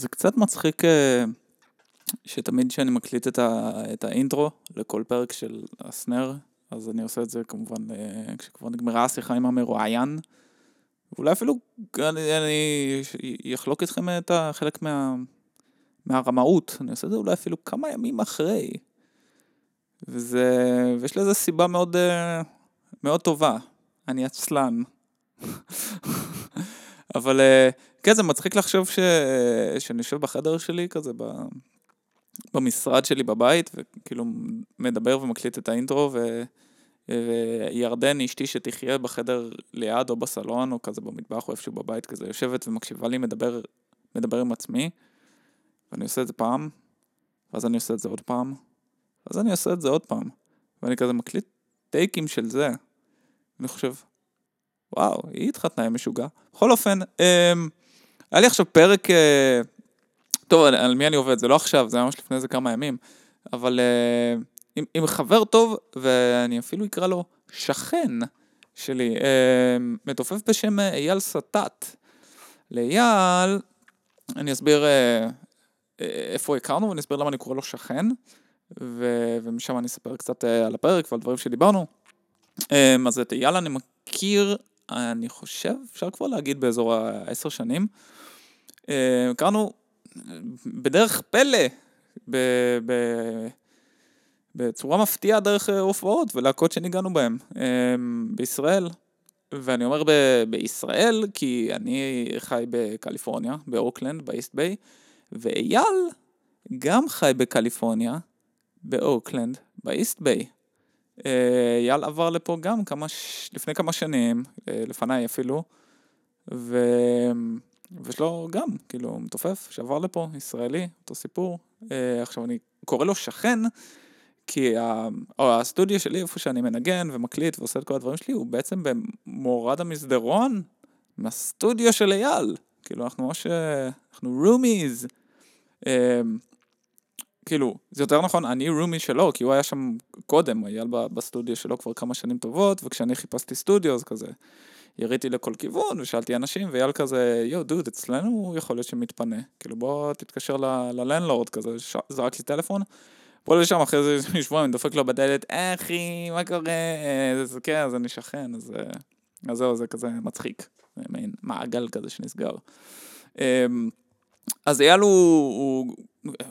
זה קצת מצחיק אה, שתמיד כשאני מקליט את, ה, את האינטרו לכל פרק של הסנר, אז אני עושה את זה כמובן אה, כשכבר נגמרה השיחה עם המרואיין. ואולי אפילו אני, אני אחלוק איתכם את החלק מה, מהרמאות, אני עושה את זה אולי אפילו כמה ימים אחרי. וזה, ויש לזה סיבה מאוד, אה, מאוד טובה, אני עצלן. אבל כן, זה מצחיק לחשוב ש... שאני יושב בחדר שלי כזה, ב... במשרד שלי בבית, וכאילו מדבר ומקליט את האינטרו, ו... וירדן, אשתי שתחיה בחדר ליד או בסלון, או כזה במטבח, או איפשהו בבית כזה, יושבת ומקשיבה לי, מדבר, מדבר עם עצמי, ואני עושה את זה פעם, ואז אני עושה את זה עוד פעם, ואז אני עושה את זה עוד פעם, ואני כזה מקליט טייקים של זה. אני חושב, וואו, היא התחתנה עם משוגע. בכל אופן, אמ, היה לי עכשיו פרק, אה, טוב, על מי אני עובד? זה לא עכשיו, זה ממש לפני איזה כמה ימים, אבל אה, עם, עם חבר טוב, ואני אפילו אקרא לו שכן שלי, אה, מתופף בשם אייל סטט. לאייל, אני אסביר איפה הכרנו ואני אסביר למה אני קורא לו שכן, ו- ומשם אני אספר קצת על הפרק ועל דברים שדיברנו. אז את אייל אני מכיר, אני חושב, אפשר כבר להגיד באזור העשר שנים. הכרנו בדרך פלא, ב, ב, בצורה מפתיעה דרך הופעות ולהקות שניגענו בהן בישראל. ואני אומר ב- בישראל כי אני חי בקליפורניה, באוקלנד, ב East Bay, ואייל גם חי בקליפורניה, באוקלנד, ב East Bay. אייל עבר לפה גם כמה, לפני כמה שנים, לפניי אפילו, ו... ויש לו גם, כאילו, מתופף שעבר לפה, ישראלי, אותו סיפור. אה, עכשיו, אני קורא לו שכן, כי ה... או הסטודיו שלי, איפה שאני מנגן ומקליט ועושה את כל הדברים שלי, הוא בעצם במורד המסדרון מהסטודיו של אייל. כאילו, אנחנו ממש, אנחנו רומיז. אה, כאילו, זה יותר נכון, אני רומי שלו, כי הוא היה שם קודם, אייל בסטודיו שלו כבר כמה שנים טובות, וכשאני חיפשתי סטודיו, אז כזה... יריתי לכל כיוון ושאלתי אנשים ואייל כזה יואו דוד אצלנו יכול להיות שמתפנה. כאילו בוא תתקשר ללנדלורד כזה. זרק לי טלפון. בוא לשם אחרי זה שבועיים דופק לו בדלת אחי מה קורה? אז כן אז אני שכן אז, זהו זה כזה מצחיק. מעגל כזה שנסגר. אמ, אז אייל הוא, הוא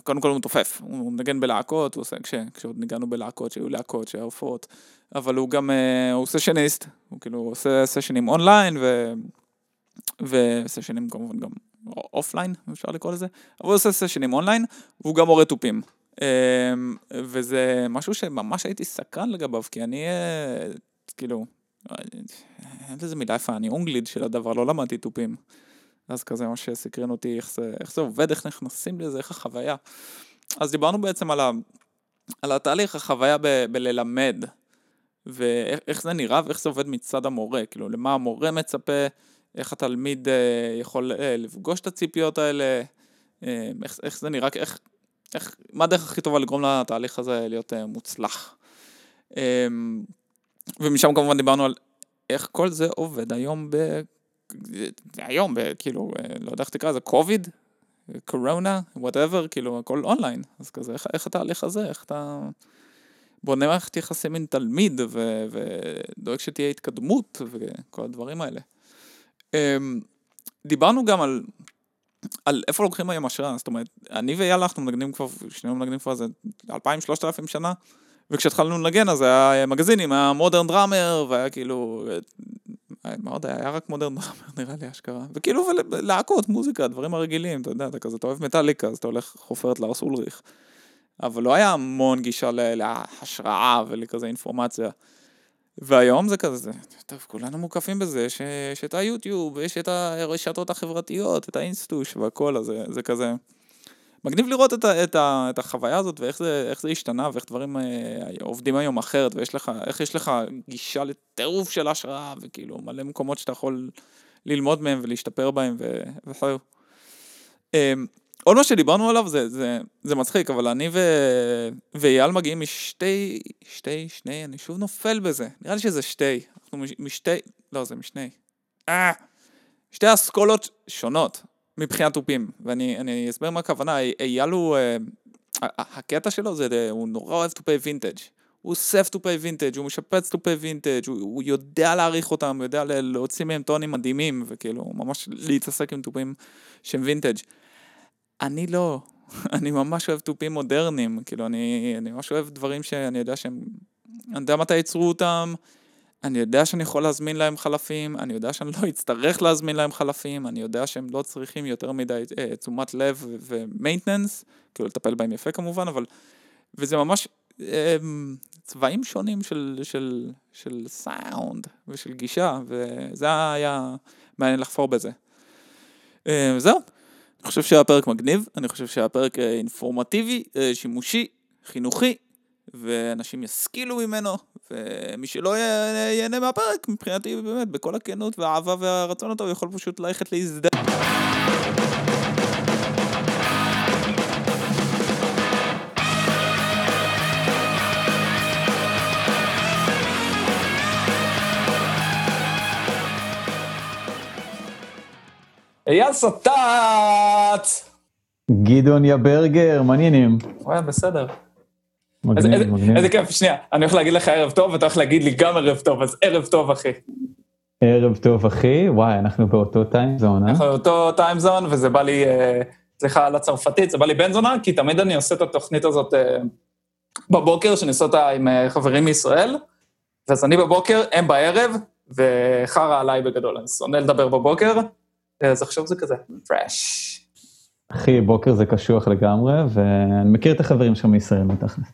קודם כל הוא מתופף, הוא מנגן בלהקות, הוא עושה, כש, כשעוד ניגענו בלהקות, שהיו להקות, שהיו הופעות, אבל הוא גם, אה, הוא סשניסט, הוא כאילו עושה סשנים אונליין, ו... וסשנים כמובן גם אופליין, אפשר לקרוא לזה, אבל הוא עושה סשנים אונליין, והוא גם מורה תופים. אמ, וזה משהו שממש הייתי סקרן לגביו, כי אני, אה, כאילו, אין לזה מילה יפה, אני אונגליד של הדבר, לא למדתי תופים. אז כזה מה שסקרן אותי, איך זה, איך זה עובד, איך נכנסים לזה, איך החוויה. אז דיברנו בעצם על, ה, על התהליך, החוויה ב, בללמד, ואיך זה נראה ואיך זה עובד מצד המורה, כאילו למה המורה מצפה, איך התלמיד אה, יכול אה, לפגוש את הציפיות האלה, אה, איך, איך זה נראה, איך, איך, מה הדרך הכי טובה לגרום לתהליך הזה להיות מוצלח. ומשם כמובן דיברנו על איך כל זה עובד היום ב... היום, כאילו, לא יודע איך תקרא לזה, קוביד, קורונה, whatever, כאילו, הכל אונליין. אז כזה, איך, איך התהליך הזה, איך אתה בונה מערכת יחסים עם תלמיד, ו, ודואג שתהיה התקדמות, וכל הדברים האלה. אמ, דיברנו גם על, על איפה לוקחים היום השראה, זאת אומרת, אני ואייל, אנחנו מנגנים כבר, שנינו מנגנים כבר איזה 2,000-3,000 שנה, וכשהתחלנו לנגן אז היה מגזינים, היה Modern Drummer, והיה כאילו מה עוד היה? היה רק Modern Drummer נראה לי אשכרה. וכאילו להקות, מוזיקה, דברים הרגילים, אתה יודע, אתה כזה, אתה אוהב מטאליקה, אז אתה הולך חופרת לארס אולריך. אבל לא היה המון גישה להשראה ולכזה אינפורמציה. והיום זה כזה, טוב, כולנו מוקפים בזה, יש את היוטיוב, יש את הרשתות החברתיות, את האינסטוש והכל, אז זה, זה כזה... מגניב לראות את, ה, את, ה, את החוויה הזאת ואיך זה, זה השתנה ואיך דברים אה, עובדים היום אחרת ואיך יש לך גישה לטירוף של השראה וכאילו מלא מקומות שאתה יכול ללמוד מהם ולהשתפר בהם וזהו. אה, עוד מה שדיברנו עליו זה, זה, זה מצחיק, אבל אני ו... ואייל מגיעים משתי, שתי, שני, אני שוב נופל בזה, נראה לי שזה שתי, אנחנו משתי, לא זה משני, אה, שתי אסכולות שונות. מבחינת תופים, ואני אסביר מה הכוונה, אייל הוא, אה, הקטע שלו זה, הוא נורא אוהב תופי וינטג'. הוא אוסף תופי וינטג', הוא משפץ תופי וינטג', הוא, הוא יודע להעריך אותם, הוא יודע להוציא מהם טונים מדהימים, וכאילו, ממש להתעסק עם תופים שהם וינטג'. אני לא, אני ממש אוהב תופים מודרניים, כאילו, אני, אני ממש אוהב דברים שאני יודע שהם, אני יודע מתי ייצרו אותם, אני יודע שאני יכול להזמין להם חלפים, אני יודע שאני לא אצטרך להזמין להם חלפים, אני יודע שהם לא צריכים יותר מדי אה, תשומת לב ומיינטננס, כאילו לטפל בהם יפה כמובן, אבל... וזה ממש אה, צבעים שונים של, של, של סאונד ושל גישה, וזה היה מעניין לחפור בזה. אה, זהו, אני חושב שהפרק מגניב, אני חושב שהפרק אה, אינפורמטיבי, אה, שימושי, חינוכי, ואנשים ישכילו ממנו, ומי שלא ייהנה מהפרק, מבחינתי באמת, בכל הכנות והאהבה והרצון הטוב, יכול פשוט ללכת להזדהות. אייל סוטט! גדעון יברגר, מעניינים. וואי, בסדר. מגניב, מגניב. איזה כיף, שנייה, אני הולך להגיד לך ערב טוב, ואתה הולך להגיד לי גם ערב טוב, אז ערב טוב, אחי. ערב טוב, אחי. וואי, אנחנו באותו טיימזון, אה? אנחנו באותו טיימזון, וזה בא לי, אה, סליחה על הצרפתית, זה בא לי בן זונה, כי תמיד אני עושה את התוכנית הזאת אה, בבוקר, שאני עושה אותה עם אה, חברים מישראל, אז אני בבוקר, הם בערב, וחרא עליי בגדול, אני שונא לדבר בבוקר, אז עכשיו זה כזה, פרש. אחי, בוקר זה קשוח לגמרי, ואני מכיר את החברים שלך מישראל, בתכלס.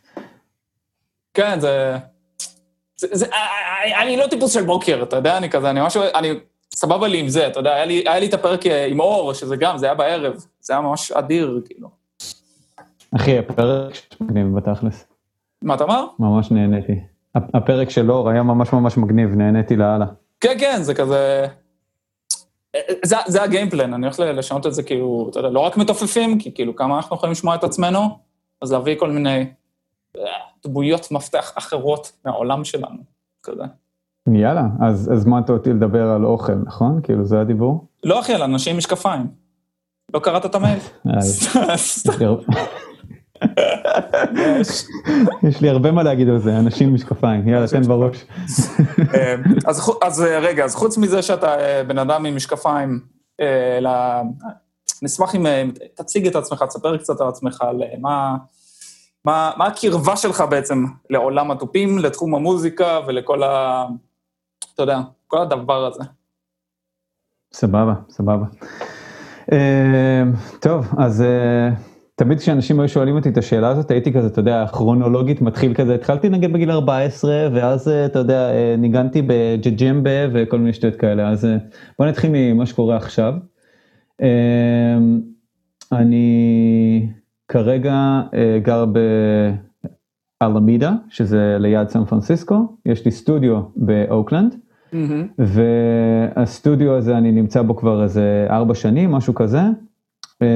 כן, זה... זה, זה אני, אני לא טיפוס של בוקר, אתה יודע, אני כזה, אני משהו, אני סבבה לי עם זה, אתה יודע, היה לי, היה לי את הפרק אה, עם אור, שזה גם, זה היה בערב, זה היה ממש אדיר, כאילו. אחי, הפרק מגניב בתכלס. מה אתה אומר? ממש נהניתי. הפרק של אור היה ממש ממש מגניב, נהניתי לאללה. כן, כן, זה כזה... זה, זה הגיימפלן, אני הולך לשנות את זה כאילו, אתה יודע, לא רק מתופפים, כי כאילו כמה אנחנו יכולים לשמוע את עצמנו, אז להביא כל מיני אה, דמויות מפתח אחרות מהעולם שלנו, כזה. יאללה, אז הזמנת אותי לדבר על אוכל, נכון? כאילו זה הדיבור? לא אחי, על אנשים עם משקפיים. לא קראת את המייל? יש לי הרבה מה להגיד על זה, אנשים עם משקפיים, יאללה, תן בראש. אז רגע, אז חוץ מזה שאתה בן אדם עם משקפיים, נשמח אם תציג את עצמך, תספר קצת על עצמך, על מה... מה, מה הקרבה שלך בעצם לעולם התופים, לתחום המוזיקה ולכל ה... אתה יודע, כל הדבר הזה. סבבה, סבבה. Uh, טוב, אז uh, תמיד כשאנשים היו שואלים אותי את השאלה הזאת, הייתי כזה, אתה יודע, כרונולוגית מתחיל כזה, התחלתי לנגן בגיל 14, ואז, uh, אתה יודע, uh, ניגנתי בג'ג'מבה וכל מיני שטויות כאלה, אז uh, בוא נתחיל ממה שקורה עכשיו. אני... כרגע גר באלמידה, שזה ליד סן פרנסיסקו, יש לי סטודיו באוקלנד, mm-hmm. והסטודיו הזה אני נמצא בו כבר איזה ארבע שנים, משהו כזה. Uh,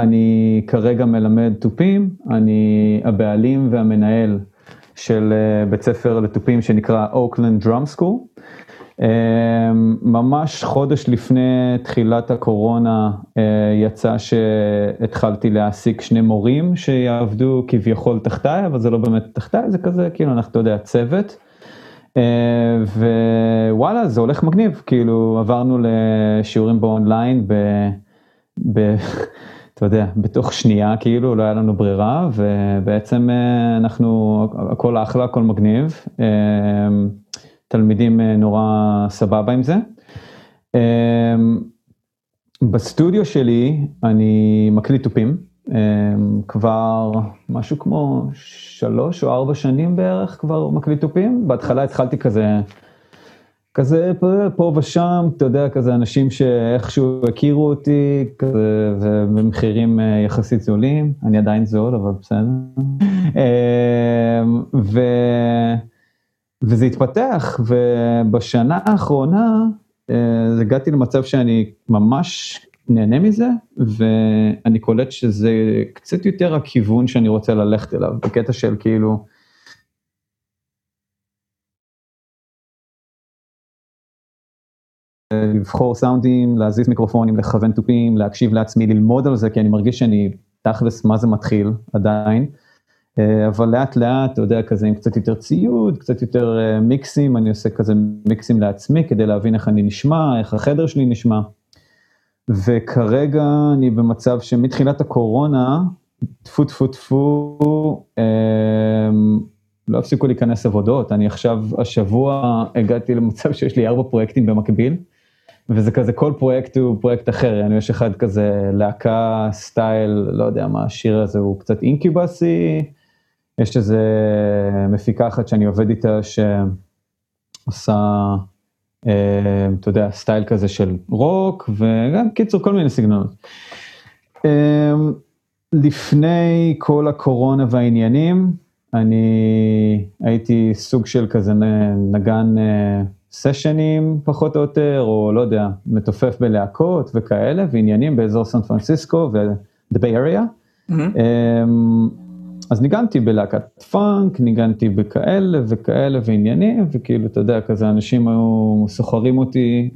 אני כרגע מלמד תופים, אני הבעלים והמנהל של uh, בית ספר לתופים שנקרא אוקלנד Drum School. ממש חודש לפני תחילת הקורונה יצא שהתחלתי להעסיק שני מורים שיעבדו כביכול תחתיי, אבל זה לא באמת תחתיי, זה כזה כאילו אנחנו, אתה יודע, צוות. ווואלה, זה הולך מגניב, כאילו עברנו לשיעורים באונליין, ב, ב, אתה יודע, בתוך שנייה כאילו, לא היה לנו ברירה, ובעצם אנחנו, הכל אחלה, הכל מגניב. תלמידים נורא סבבה עם זה. בסטודיו שלי אני מקליט תופים, כבר משהו כמו שלוש או ארבע שנים בערך כבר מקליט תופים, בהתחלה התחלתי כזה, כזה פה ושם, אתה יודע, כזה אנשים שאיכשהו הכירו אותי, כזה, ובמחירים יחסית זולים, אני עדיין זול, אבל בסדר. ו... וזה התפתח, ובשנה האחרונה הגעתי למצב שאני ממש נהנה מזה, ואני קולט שזה קצת יותר הכיוון שאני רוצה ללכת אליו, בקטע של כאילו... לבחור סאונדים, להזיז מיקרופונים, לכוון תופים, להקשיב לעצמי, ללמוד על זה, כי אני מרגיש שאני תכלס מה זה מתחיל עדיין. אה, אבל לאט לאט, אתה יודע, כזה עם קצת יותר ציוד, קצת יותר אה, מיקסים, אני עושה כזה מיקסים לעצמי כדי להבין איך אני נשמע, איך החדר שלי נשמע. וכרגע אני במצב שמתחילת הקורונה, טפו טפו טפו, לא הפסיקו להיכנס עבודות, אני עכשיו, השבוע הגעתי למצב שיש לי ארבע פרויקטים במקביל, וזה כזה, כל פרויקט הוא פרויקט אחר, אני יש אחד כזה להקה, סטייל, לא יודע מה, השיר הזה הוא קצת Incubus-י, יש איזה מפיקה אחת שאני עובד איתה שעושה, אה, אתה יודע, סטייל כזה של רוק, וגם קיצור כל מיני סגנונות. אה, לפני כל הקורונה והעניינים, אני הייתי סוג של כזה נגן סשנים פחות או יותר, או לא יודע, מתופף בלהקות וכאלה, ועניינים באזור סן פרנסיסקו ו-The Bay Area. Mm-hmm. אז ניגנתי בלהקת פאנק, ניגנתי בכאלה וכאלה ועניינים, וכאילו, אתה יודע, כזה אנשים היו סוחרים אותי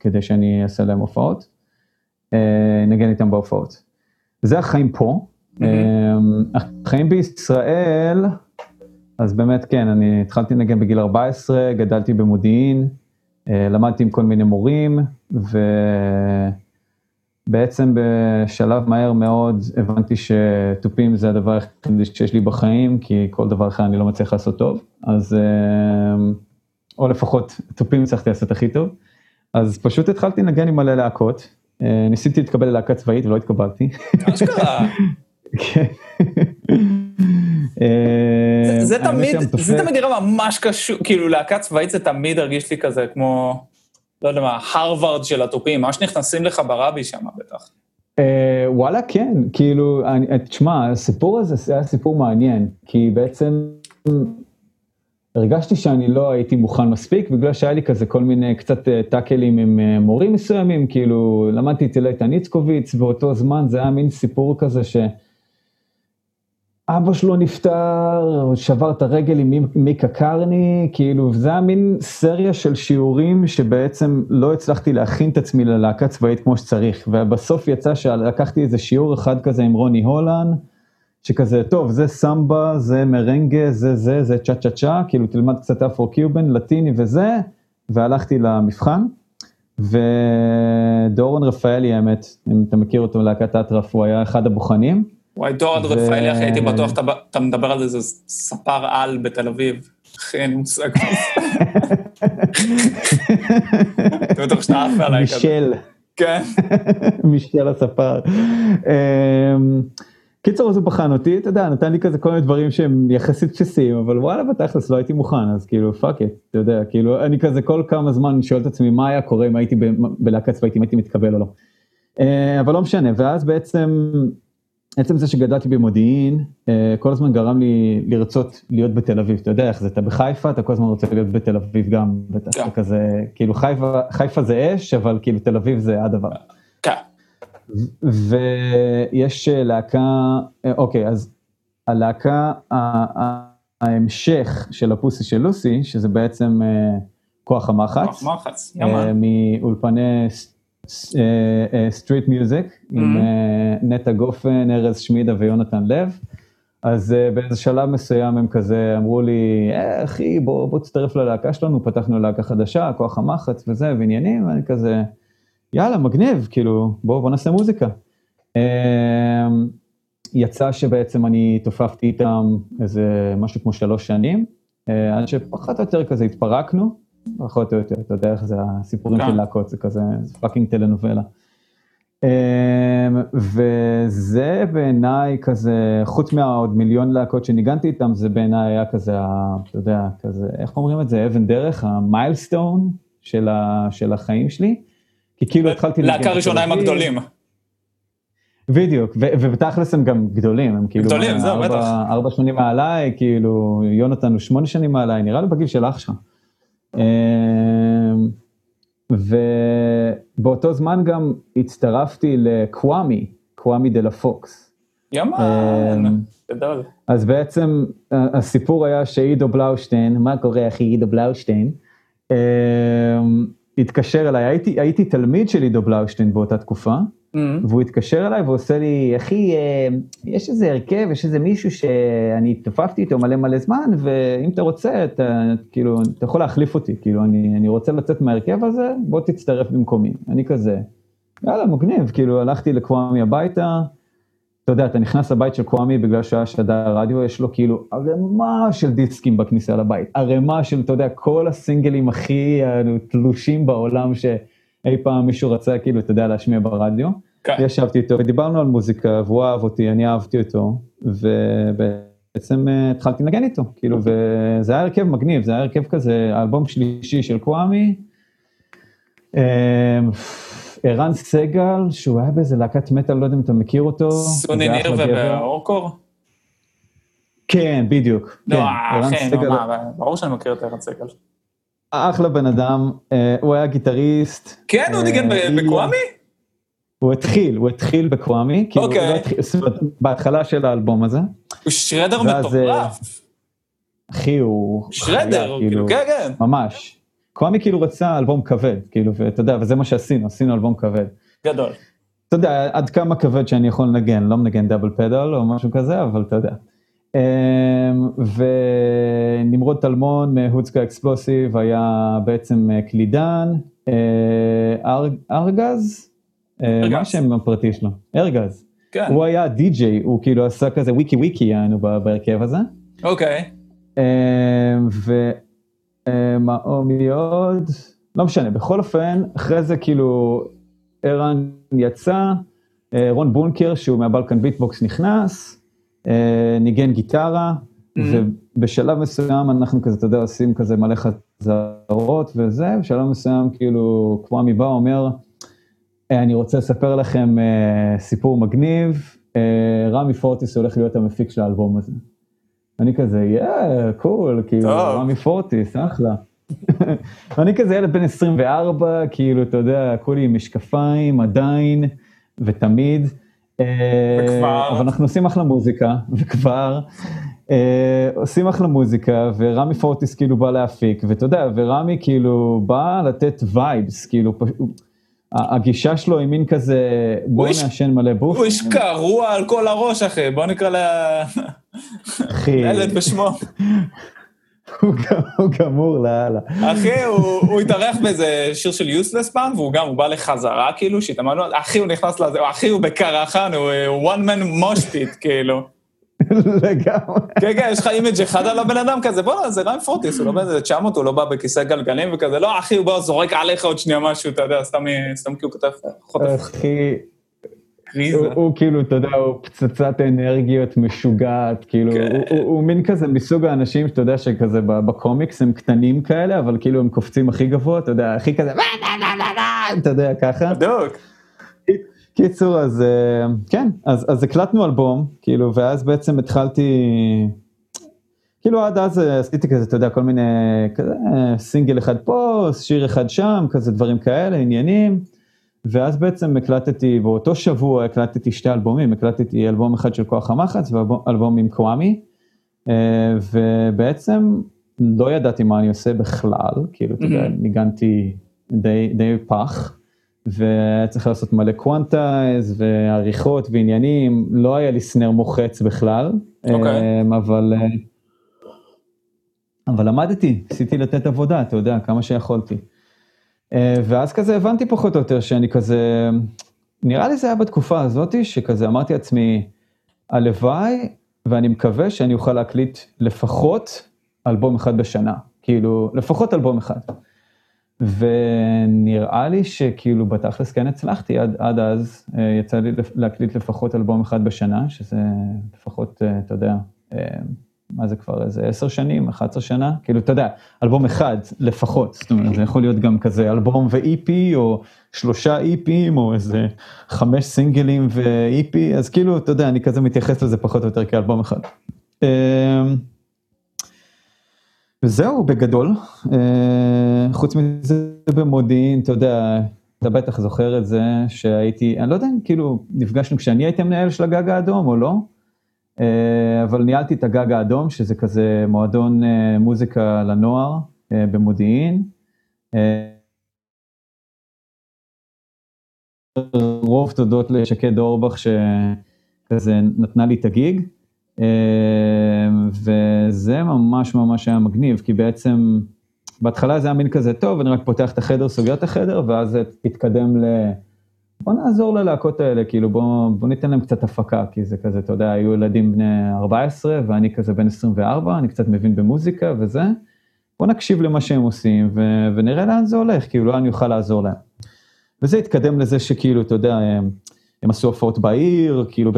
כדי שאני אעשה להם הופעות, נגן איתם בהופעות. זה החיים פה. Mm-hmm. החיים בישראל, אז באמת כן, אני התחלתי לנגן בגיל 14, גדלתי במודיעין, אה, למדתי עם כל מיני מורים, ובעצם בשלב מהר מאוד הבנתי שתופים זה הדבר היחידי שיש לי בחיים, כי כל דבר אחר אני לא מצליח לעשות טוב, אז, אה, או לפחות תופים הצלחתי לעשות הכי טוב, אז פשוט התחלתי לנגן עם מלא להקות, אה, ניסיתי להתקבל ללהקה צבאית ולא התקבלתי. אשכרה. כן. זה תמיד, זה תמיד נראה ממש קשור, כאילו להקה צבאית זה תמיד הרגיש לי כזה כמו, לא יודע מה, הרווארד של התופים, ממש נכנסים לך ברבי שם בטח. אה, וואלה כן, כאילו, תשמע, הסיפור הזה היה סיפור מעניין, כי בעצם הרגשתי שאני לא הייתי מוכן מספיק, בגלל שהיה לי כזה כל מיני קצת אה, טאקלים עם אה, מורים מסוימים, כאילו, למדתי אצל איתן איצקוביץ, באותו זמן זה היה מין סיפור כזה ש... אבא שלו נפטר, שבר את הרגל עם מיקה קרני, כאילו זה היה מין סריה של שיעורים שבעצם לא הצלחתי להכין את עצמי ללהקה צבאית כמו שצריך, ובסוף יצא שלקחתי איזה שיעור אחד כזה עם רוני הולן, שכזה, טוב, זה סמבה, זה מרנגה, זה זה, זה צ'ה צ'ה צ'ה, כאילו תלמד קצת אפרו קיובן, לטיני וזה, והלכתי למבחן, ודורון רפאלי האמת, אם אתה מכיר אותו מלהקת אטרף, הוא היה אחד הבוחנים. וואי, דורון רפאלי, אחי, הייתי בטוח אתה מדבר על זה, זה ספר על בתל אביב. אחי, אין מושג. אתה בטוח שאתה עף עליי כזה. מישל. כן. מישל הספר. אמ, קיצור, אז הוא בחן אותי, אתה יודע, נתן לי כזה כל מיני דברים שהם יחסית בסיסיים, אבל וואלה, בתכלס לא הייתי מוכן, אז כאילו, fuck it, אתה יודע, כאילו, אני כזה כל כמה זמן שואל את עצמי, מה היה קורה אם הייתי בלהקת צבאית, אם הייתי מתקבל או לא. אה, אבל לא משנה, ואז בעצם עצם זה שגדלתי במודיעין, אה, כל הזמן גרם לי לרצות להיות בתל אביב, אתה יודע איך זה, אתה בחיפה, אתה כל הזמן רוצה להיות בתל אביב גם, בטח, כן. כזה, כאילו חיפה, חיפה זה אש, אבל כאילו תל אביב זה הדבר. כן. ויש להקה, אה, אוקיי, אז הלהקה, ההמשך של הפוסי של לוסי, שזה בעצם אה, כוח המחץ. כוח המחץ, יאמן. מאולפני Street Music, אה, עם mm-hmm. אה, נטע גופן, ארז שמידה ויונתן לב. אז אה, באיזה שלב מסוים הם כזה אמרו לי, אה, אחי, בוא, בוא תצטרף ללהקה שלנו, פתחנו להקה חדשה, כוח המחץ וזה, ועניינים, ואני כזה, יאללה, מגניב, כאילו, בוא, בוא נעשה מוזיקה. יצא שבעצם אני תופפתי איתם איזה משהו כמו שלוש שנים, עד שפחות או יותר כזה התפרקנו, פחות או יותר, אתה יודע איך זה הסיפורים של כן. להקות, זה כזה, זה fucking טלנובלה. אמ, וזה בעיניי כזה, חוץ מהעוד מיליון להקות שניגנתי איתם, זה בעיניי היה כזה, אתה יודע, כזה, איך אומרים את זה, אבן דרך, ה milestone של, של החיים שלי. כי כאילו התחלתי... להקה ראשונה עם הגדולים. בדיוק, ובתכלס הם גם גדולים, הם כאילו... גדולים, זהו, בטח. ארבע שנים מעליי, כאילו, יונתן הוא שמונה שנים מעליי, נראה לי בגיל של אח שלך. אמ, ובאותו זמן גם הצטרפתי לקוואמי, קוואמי דה לה פוקס. יאמן, אמ, גדול. אז בעצם הסיפור היה שעידו בלאושטיין, מה קורה אחי עידו בלאושטיין, אמ, התקשר אליי, הייתי, הייתי תלמיד של עידו בלאושטיין באותה תקופה. והוא התקשר אליי ועושה לי, אחי, אה, יש איזה הרכב, יש איזה מישהו שאני התעופפתי איתו מלא מלא זמן, ואם אתה רוצה, אתה, כאילו, אתה יכול להחליף אותי, כאילו, אני, אני רוצה לצאת מההרכב הזה, בוא תצטרף במקומי. אני כזה, יאללה, מגניב, כאילו, הלכתי לקוואמי הביתה, אתה יודע, אתה נכנס לבית של קוואמי בגלל שהיה שדר רדיו, יש לו כאילו ערימה של דיסקים בכניסה לבית, ערימה של, אתה יודע, כל הסינגלים הכי אה, תלושים בעולם שאי פעם מישהו רצה, כאילו, אתה יודע, להשמיע ברדיו. כן. ישבתי איתו ודיברנו על מוזיקה, והוא אהב אותי, אני אהבתי אותו, ובעצם אה, התחלתי לנגן איתו, כאילו, וזה היה הרכב מגניב, זה היה הרכב כזה, האלבום שלישי של קוואמי. אה, ערן סגל, שהוא היה באיזה להקת מטאל, לא יודע אם אתה מכיר אותו. סוני ניר. ואורקור? כן, בדיוק. לא, כן, מה, ברור שאני מכיר את ערן סגל. אחלה בן אדם, אה, הוא היה גיטריסט. כן, הוא אה, ניגן בקוואמי? הוא התחיל, הוא התחיל בקוואמי, כאילו, בהתחלה של האלבום הזה. הוא שרדר אה, מטורף. אחי, הוא... שרדר, כאילו, כן, כן. ממש. קוואמי כאילו רצה אלבום כבד, כאילו, ואתה יודע, וזה מה שעשינו, עשינו אלבום כבד. גדול. אתה יודע, עד כמה כבד שאני יכול לנגן, לא מנגן דאבל פדל או משהו כזה, אבל אתה יודע. אמ, ונמרוד טלמון מהודסקה אקספלוסיב היה בעצם אה, קלידן, אה, אר- ארגז, אה. מה השם הפרטי שלו? ארגז. כן, הוא היה די-ג'יי, הוא כאילו עשה כזה וויקי וויקי ב- בהרכב הזה. אוקיי. אמ, ומה עוד? לא משנה, בכל אופן, אחרי זה כאילו ערן יצא, אה, רון בונקר שהוא מהבלקן ביטבוקס נכנס, אה, ניגן גיטרה, Mhm. ובשלב מסוים אנחנו כזה, אתה יודע, עושים כזה מלא חזרות וזה, בשלב מסוים כאילו קוואמי בא אומר, "אה, אני רוצה לספר לכם אה, סיפור מגניב, אה, רמי פורטיס הולך להיות המפיק של האלבום הזה. אני כזה, yeah, cool, כאילו. רמי פורטיס, אחלה. ואני כזה ילד בן 24, כאילו, אתה יודע, כולי עם משקפיים, עדיין, ותמיד. אה, וכבר. אבל אנחנו עושים אחלה מוזיקה, וכבר. אה, עושים אחלה מוזיקה, ורמי פורטיס כאילו בא להפיק, ואתה יודע, ורמי כאילו בא לתת vibes, כאילו, פשוט- הגישה שלו היא מין כזה, בוא נעשן מלא בוף. הוא איש קרוע על כל הראש, אחי. בוא נקרא ל- אחי, לילד בשמו. הוא גמור לאללה. אחי, הוא התארח באיזה שיר של יוסלס פעם, והוא גם, הוא בא לחזרה, כאילו, שהתאמנו, אחי, הוא נכנס לזה, אחי, הוא בקרחן, הוא הוא one man מושפיט, כאילו. לגמרי. כן, כן, יש לך אימג' אחד על הבן אדם כזה, בוא'נה, זה ריים פורטיס, הוא לא באיזה 900, הוא לא בא בכיסא גלגלים וכזה, לא, אחי, הוא בא, זורק עליך עוד שנייה משהו, אתה יודע, סתם סתם כי הוא כותב חוטף אחי, קריזה. הוא, הוא כאילו, אתה יודע, הוא פצצת אנרגיות משוגעת, כאילו, כן. הוא, הוא, הוא מין כזה מסוג האנשים שאתה יודע שכזה בקומיקס הם קטנים כאלה, אבל כאילו הם קופצים הכי גבוה, אתה יודע, הכי כזה, אתה יודע, ככה. בדיוק. קיצור, אז אה, כן, אז, אז הקלטנו אלבום, כאילו, ואז בעצם התחלתי, כאילו עד אז אה, עשיתי כזה, אתה יודע, כל מיני, כזה, אה, סינגל אחד פה, שיר אחד שם, כזה דברים כאלה, עניינים, ואז בעצם הקלטתי, באותו שבוע הקלטתי שתי אלבומים, הקלטתי אלבום אחד של כוח המחץ ואלבום עם קוואמי, אה, ובעצם לא ידעתי מה אני עושה בכלל, כאילו, אתה יודע, Mhm. ניגנתי די, די פח. והיה צריך לעשות מלא quantize ועריכות ועניינים, לא היה לי סנר מוחץ בכלל, אוקיי. אמ, אבל, אה, אבל למדתי, ניסיתי לתת עבודה, אתה יודע, כמה שיכולתי. אה, ואז כזה הבנתי פחות או יותר שאני כזה, נראה לי זה היה בתקופה הזאתי, שכזה אמרתי לעצמי, הלוואי ואני מקווה שאני אוכל להקליט לפחות אלבום אחד בשנה, כאילו, לפחות אלבום אחד. ונראה לי שכאילו בתכלס כן הצלחתי, עד, עד אז אה, יצא לי להקליט לפחות אלבום אחד בשנה, שזה לפחות, אה, אתה יודע, מה זה כבר, איזה עשר שנים, 11 שנה, כאילו, אתה יודע, אלבום אחד לפחות, זאת אומרת, זה יכול להיות גם כזה אלבום ו-EP, או שלושה EPים, או איזה חמש סינגלים ו-EP, אז כאילו, אתה יודע, אני כזה מתייחס לזה פחות או יותר כאלבום אחד. אה, וזהו בגדול, אה, חוץ מזה במודיעין, אתה יודע, אתה בטח זוכר את זה שהייתי, אני לא יודע אם כאילו נפגשנו כשאני הייתי מנהל של הגג האדום או לא, אבל ניהלתי את הגג האדום, שזה כזה מועדון אה, מוזיקה לנוער אה, במודיעין. אה, רוב תודות לשקד אורבך שכזה נתנה לי את הגיג. אה, וזה ממש ממש היה מגניב, כי בעצם בהתחלה זה היה מין כזה, טוב, אני רק פותח את החדר, סוגר את החדר, ואז התקדם ל... בוא נעזור ללהקות האלה, כאילו בוא, בוא ניתן להם קצת הפקה, כי זה כזה, אתה יודע, היו ילדים בני 14 ואני כזה בן 24, אני קצת מבין במוזיקה וזה, בוא נקשיב למה שהם עושים ו, ונראה לאן זה הולך, כאילו לא אני אוכל לעזור להם. וזה התקדם לזה שכאילו, אתה יודע, הם, הם עשו הופעות בעיר, כאילו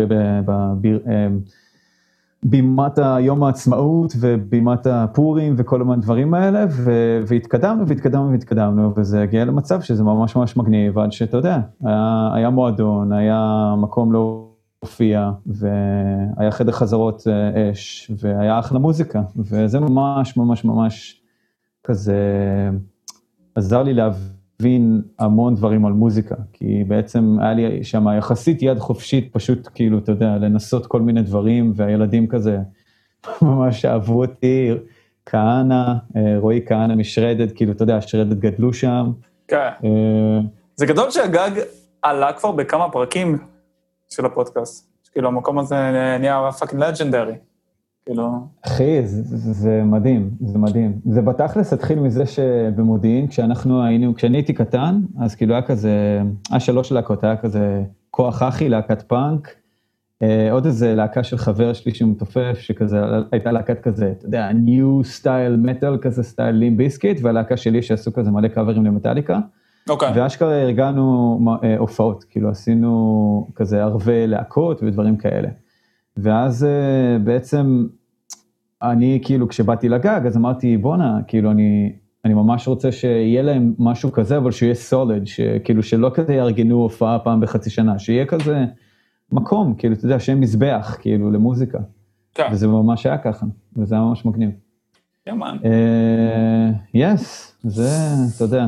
בבימת היום העצמאות ובימת הפורים וכל מיני דברים האלה, ו, והתקדמנו והתקדמנו והתקדמנו, וזה הגיע למצב שזה ממש ממש מגניב, עד שאתה יודע, היה, היה מועדון, היה מקום להופיע, והיה חדר חזרות אה, אש, והיה אחלה מוזיקה, וזה ממש ממש ממש כזה עזר לי להבין. להבין המון דברים על מוזיקה, כי בעצם היה לי שם יחסית יד חופשית, פשוט כאילו, אתה יודע, לנסות כל מיני דברים, והילדים כזה ממש אהבו אותי, כהנא, אה, רועי כהנא משרדד, כאילו, אתה יודע, שרדד גדלו שם. כן. אה, זה גדול שהגג עלה כבר בכמה פרקים של הפודקאסט. כאילו, המקום הזה נהיה פאקינג לג'נדרי. כאילו... אחי, זה, זה מדהים, זה מדהים. זה בתכלס התחיל מזה שבמודיעין, כשאנחנו היינו, כשאני הייתי קטן, אז כאילו היה כזה, היה שלוש להקות, היה כזה כוח אחי, להקת פאנק, אה, עוד איזה להקה של חבר שלי שהוא מתופף, שכזה, הייתה להקת כזה, אתה יודע, new style metal, כזה סטייל Limp Bizkit, והלהקה שלי שעשו כזה מלא קאברים למטאליקה. אוקיי. Okay. ואשכרה ארגנו אה, הופעות, כאילו עשינו כזה ערבי להקות ודברים כאלה. ואז אה, בעצם אני כאילו כשבאתי לגג אז אמרתי בואנה כאילו אני אני ממש רוצה שיהיה להם משהו כזה אבל שיהיה solid שכאילו שלא כזה יארגנו הופעה פעם בחצי שנה שיהיה כזה מקום כאילו אתה יודע שיהיה מזבח כאילו למוזיקה. כן. וזה ממש היה ככה וזה היה ממש מגניב. יאמן. יס זה אתה יודע.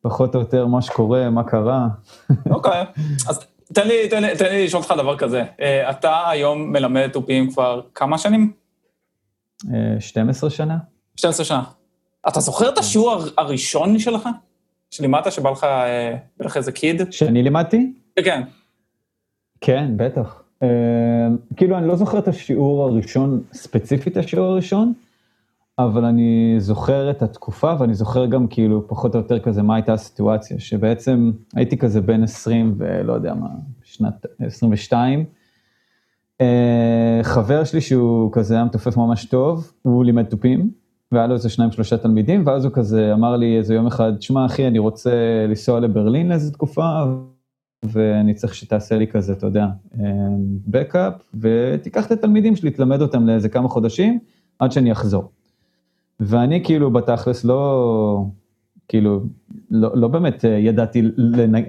פחות או יותר מה שקורה מה קרה. אוקיי אז תן לי, תן לי, תן לי לשאול אותך דבר כזה. Uh, אתה היום מלמד תופים כבר כמה שנים? Uh, 12 שנה. 12 שנה. אתה זוכר את השיעור הראשון שלך? שלימדת, שבא לך, אה, בטח איזה קיד? שאני לימדתי? כן. כן, בטח. Uh, כאילו, אני לא זוכר את השיעור הראשון, ספציפית השיעור הראשון, אבל אני זוכר את התקופה, ואני זוכר גם כאילו פחות או יותר כזה מה הייתה הסיטואציה, שבעצם הייתי כזה בן 20 ולא יודע מה, שנת 22. אה, חבר שלי שהוא כזה היה מתופף ממש טוב, הוא לימד תופים, והיה לו איזה שניים שלושה תלמידים, ואז הוא כזה אמר לי איזה יום אחד, שמע אחי, אני רוצה לנסוע לברלין לאיזה תקופה, ואני צריך שתעשה לי כזה, אתה יודע, בקאפ, אה, ותיקח את התלמידים שלי, תלמד אותם לאיזה כמה חודשים, עד שאני אחזור. ואני כאילו בתכלס לא, כאילו, לא, לא באמת אה, ידעתי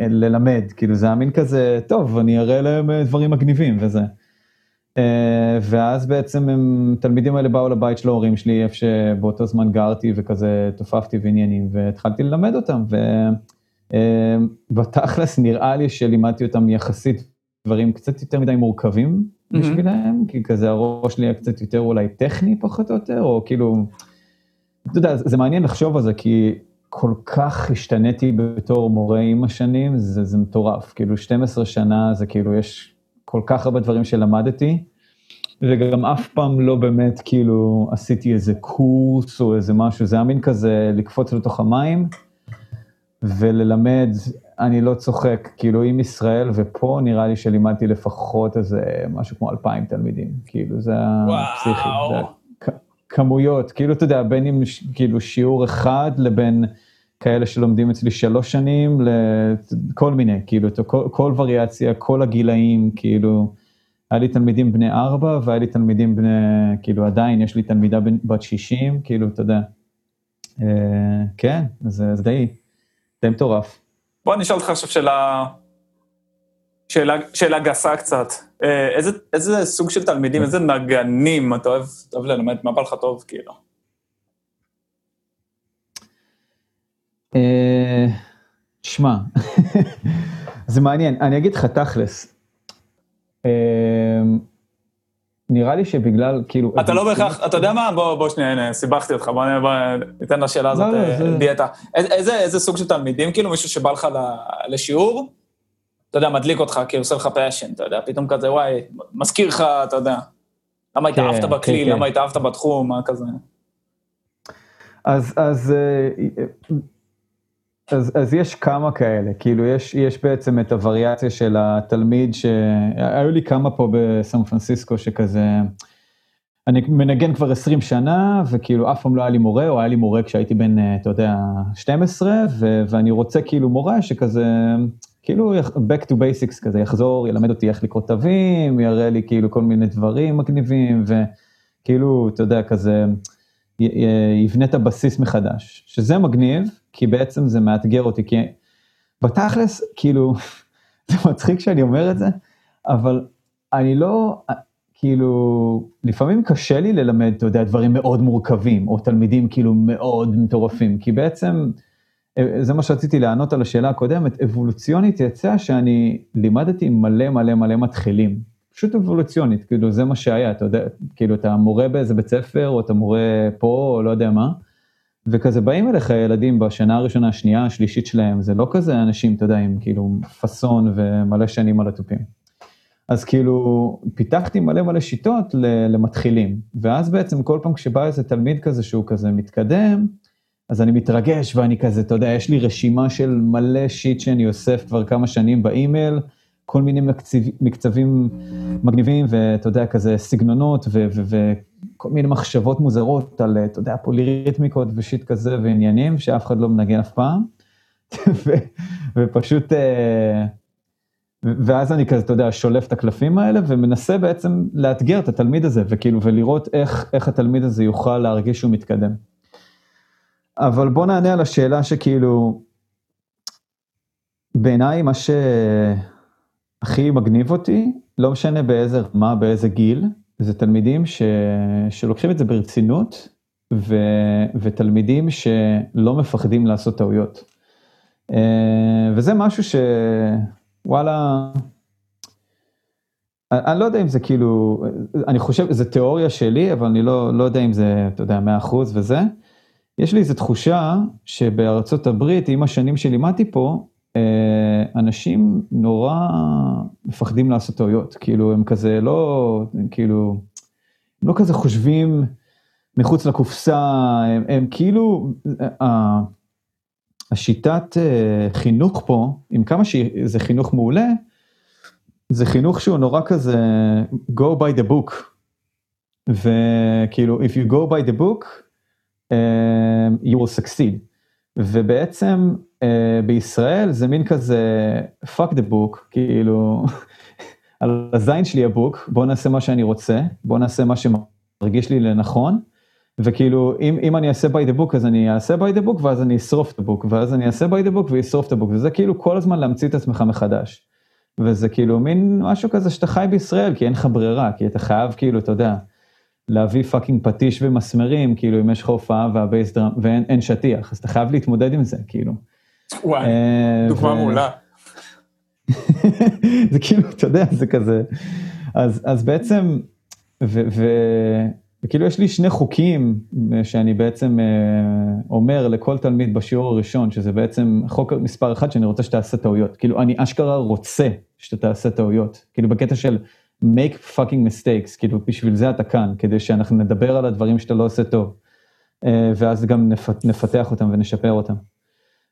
ללמד, כאילו זה היה מין כזה, טוב, אני אראה להם אה, דברים מגניבים וזה. אה, ואז בעצם הם, תלמידים האלה באו לבית של ההורים שלי, איפה שבאותו זמן גרתי וכזה תופפתי ועניינים, והתחלתי ללמד אותם, ובתכלס נראה לי שלימדתי אותם יחסית דברים קצת יותר מדי מורכבים בשבילם, כי כזה הראש שלי היה קצת יותר אולי טכני פחות או יותר, או כאילו... אתה יודע, זה מעניין לחשוב על זה, כי כל כך השתניתי בתור מורה עם השנים, זה, זה מטורף. כאילו, 12 שנה זה כאילו, יש כל כך הרבה דברים שלמדתי, וגם אף פעם לא באמת, כאילו, עשיתי איזה קורס או איזה משהו, זה היה מין כזה לקפוץ לתוך המים וללמד, אני לא צוחק, כאילו, עם ישראל, ופה נראה לי שלימדתי לפחות איזה משהו כמו 2,000 תלמידים, כאילו, זה היה פסיכי. זה... כמויות, כאילו אתה יודע, בין אם כאילו שיעור אחד לבין כאלה שלומדים אצלי שלוש שנים, לכל מיני, כאילו, כל, כל וריאציה, כל הגילאים, כאילו, היה לי תלמידים בני ארבע, והיה לי תלמידים בני, כאילו עדיין יש לי תלמידה בת שישים, כאילו, אתה יודע. אה, כן, זה, זה די, די מטורף. בוא אני אשאל אותך עכשיו שאלה שאלה, שאלה גסה קצת. אה, איזה, איזה סוג של תלמידים, איזה נגנים אתה אוהב, אתה אוהב ללמד, מה בא לך טוב, כאילו? אה, שמע, זה מעניין, אני אגיד לך תכלס. אה, נראה לי שבגלל, כאילו... אתה לא בהכרח, אתה יודע מה? בוא, בוא שנייה, הנה, סיבכתי אותך, בוא ניתן לשאלה הזאת לא, לא, די, אתה. איזה סוג של תלמידים, כאילו, מישהו שבא לך לשיעור, אתה יודע, מדליק אותך, כאילו עושה לך passion, אתה יודע, פתאום כזה, וואי, מזכיר לך, אתה יודע, למה כן, התאהבת בכלי, כן, כן. למה התאהבת בתחום, מה כזה. אז, אז, אה, אז, אז יש כמה כאלה, כאילו יש, יש בעצם את הווריאציה של התלמיד, שהיו לי כמה פה בסן פרנסיסקו שכזה, אני מנגן כבר 20 שנה, וכאילו אף פעם לא היה לי מורה, או היה לי מורה כשהייתי בן, אה, אתה יודע, 12, ו, ואני רוצה כאילו מורה שכזה, כאילו back to basics כזה, יחזור, ילמד אותי איך לקרוא תווים, יראה לי כאילו כל מיני דברים מגניבים, וכאילו, אתה יודע, כזה, יבנה את הבסיס מחדש, שזה מגניב, כי בעצם זה מאתגר אותי, כי בתכלס, כאילו, זה מצחיק שאני אומר את זה, אבל אני לא, כאילו, לפעמים קשה לי ללמד, אתה יודע, דברים מאוד מורכבים, או תלמידים כאילו מאוד מטורפים, כי בעצם, זה מה שרציתי לענות על השאלה הקודמת, אבולוציונית יצא שאני לימדתי מלא מלא מלא מתחילים, פשוט אבולוציונית, כאילו זה מה שהיה, אתה יודע, כאילו אתה מורה באיזה בית ספר, או אתה מורה פה, או לא יודע מה, וכזה באים אליך ילדים בשנה הראשונה, השנייה, השלישית שלהם, זה לא כזה אנשים, אתה יודע, עם כאילו פאסון ומלא שנים על התופים. אז כאילו, פיתחתי מלא מלא שיטות למתחילים, ואז בעצם כל פעם כשבא איזה תלמיד כזה שהוא כזה מתקדם, אז אני מתרגש ואני כזה, אתה יודע, יש לי רשימה של מלא שיט שאני אוסף כבר כמה שנים באימייל, כל מיני מקצב, מקצבים מגניבים, ואתה יודע, כזה סגנונות וכל מיני מחשבות מוזרות על, אתה יודע, פוליריתמיקות ושיט כזה ועניינים שאף אחד לא מנגן אף פעם, ופשוט, אה, ואז אני כזה, אתה יודע, שולף את הקלפים האלה ומנסה בעצם לאתגר את התלמיד הזה, וכאילו, ולראות איך, איך התלמיד הזה יוכל להרגיש שהוא מתקדם. אבל בוא נענה על השאלה שכאילו, בעיניי מה שהכי מגניב אותי, לא משנה באיזה רמה, באיזה גיל, זה תלמידים ש... שלוקחים את זה ברצינות, ו... ותלמידים שלא מפחדים לעשות טעויות. אה, וזה משהו שוואלה, אני לא יודע אם זה כאילו, אני חושב, זה תיאוריה שלי, אבל אני לא, לא יודע אם זה, אתה יודע, 100% וזה. יש לי איזו תחושה שבארצות הברית, עם השנים שלימדתי פה, אה, אנשים נורא מפחדים לעשות טעויות, כאילו הם כזה לא, כאילו, הם לא כזה חושבים מחוץ לקופסה, הם, הם כאילו, אה, השיטת אה, חינוך פה, עם כמה שזה חינוך מעולה, זה חינוך שהוא נורא כזה go by the book, וכאילו if you go by the book, you will succeed. ובעצם uh, בישראל זה מין כזה fuck the book, כאילו על הזין שלי הבוק, בוא נעשה מה שאני רוצה, בוא נעשה מה שמרגיש לי לנכון, וכאילו אם, אם אני אעשה by the book אז אני אעשה by the book ואז אני אשרוף את הבוק, ואז אני אעשה by the book ואשרוף את הבוק, וזה כאילו כל הזמן להמציא את עצמך מחדש. וזה כאילו מין משהו כזה שאתה חי בישראל, כי אין לך ברירה, כי אתה חייב כאילו, אתה יודע, להביא fucking פטיש ומסמרים, כאילו אם יש לך הופעה וה bass drum, ואין אין שטיח, אז אתה חייב להתמודד עם זה, כאילו. וואי, אה, דוגמה מעולה. זה כאילו, אתה יודע, זה כזה, אז, אז בעצם, ו, ו, וכאילו יש לי שני חוקים שאני בעצם אה, אומר לכל תלמיד בשיעור הראשון, שזה בעצם חוק מספר אחד שאני רוצה שתעשה טעויות, כאילו אני אשכרה רוצה שאתה תעשה טעויות, כאילו בקטע של make fucking mistakes, כאילו בשביל זה אתה כאן, כדי שאנחנו נדבר על הדברים שאתה לא עושה טוב, אה, ואז גם נפ, נפתח אותם ונשפר אותם.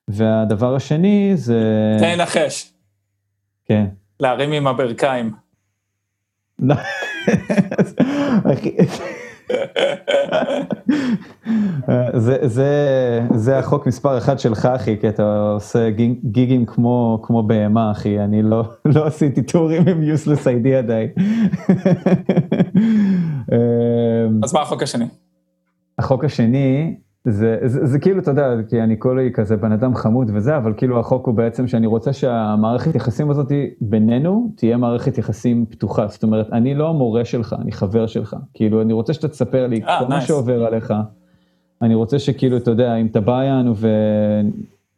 והדבר השני זה, תן לנחש, כן. להרים עם הברכיים. זה, זה, זה החוק מספר אחד שלך אחי, כי אתה עושה גיג- גיגים כמו, כמו בהמה אחי, אני לא, לא עשיתי טורים עם useless ID עדיין. אמ, אז מה החוק השני? החוק השני, זה, זה, זה כאילו, אתה יודע, כי אני כולי כזה בן אדם חמוד וזה, אבל כאילו החוק הוא בעצם שאני רוצה שהמערכת יחסים הזאת בינינו תהיה מערכת יחסים פתוחה. זאת אומרת, אני לא המורה שלך, אני חבר שלך. כאילו, אני רוצה שאתה תספר לי אה, כל מה נייס. שעובר עליך. אני רוצה שכאילו, אתה יודע, אם אתה בא יענו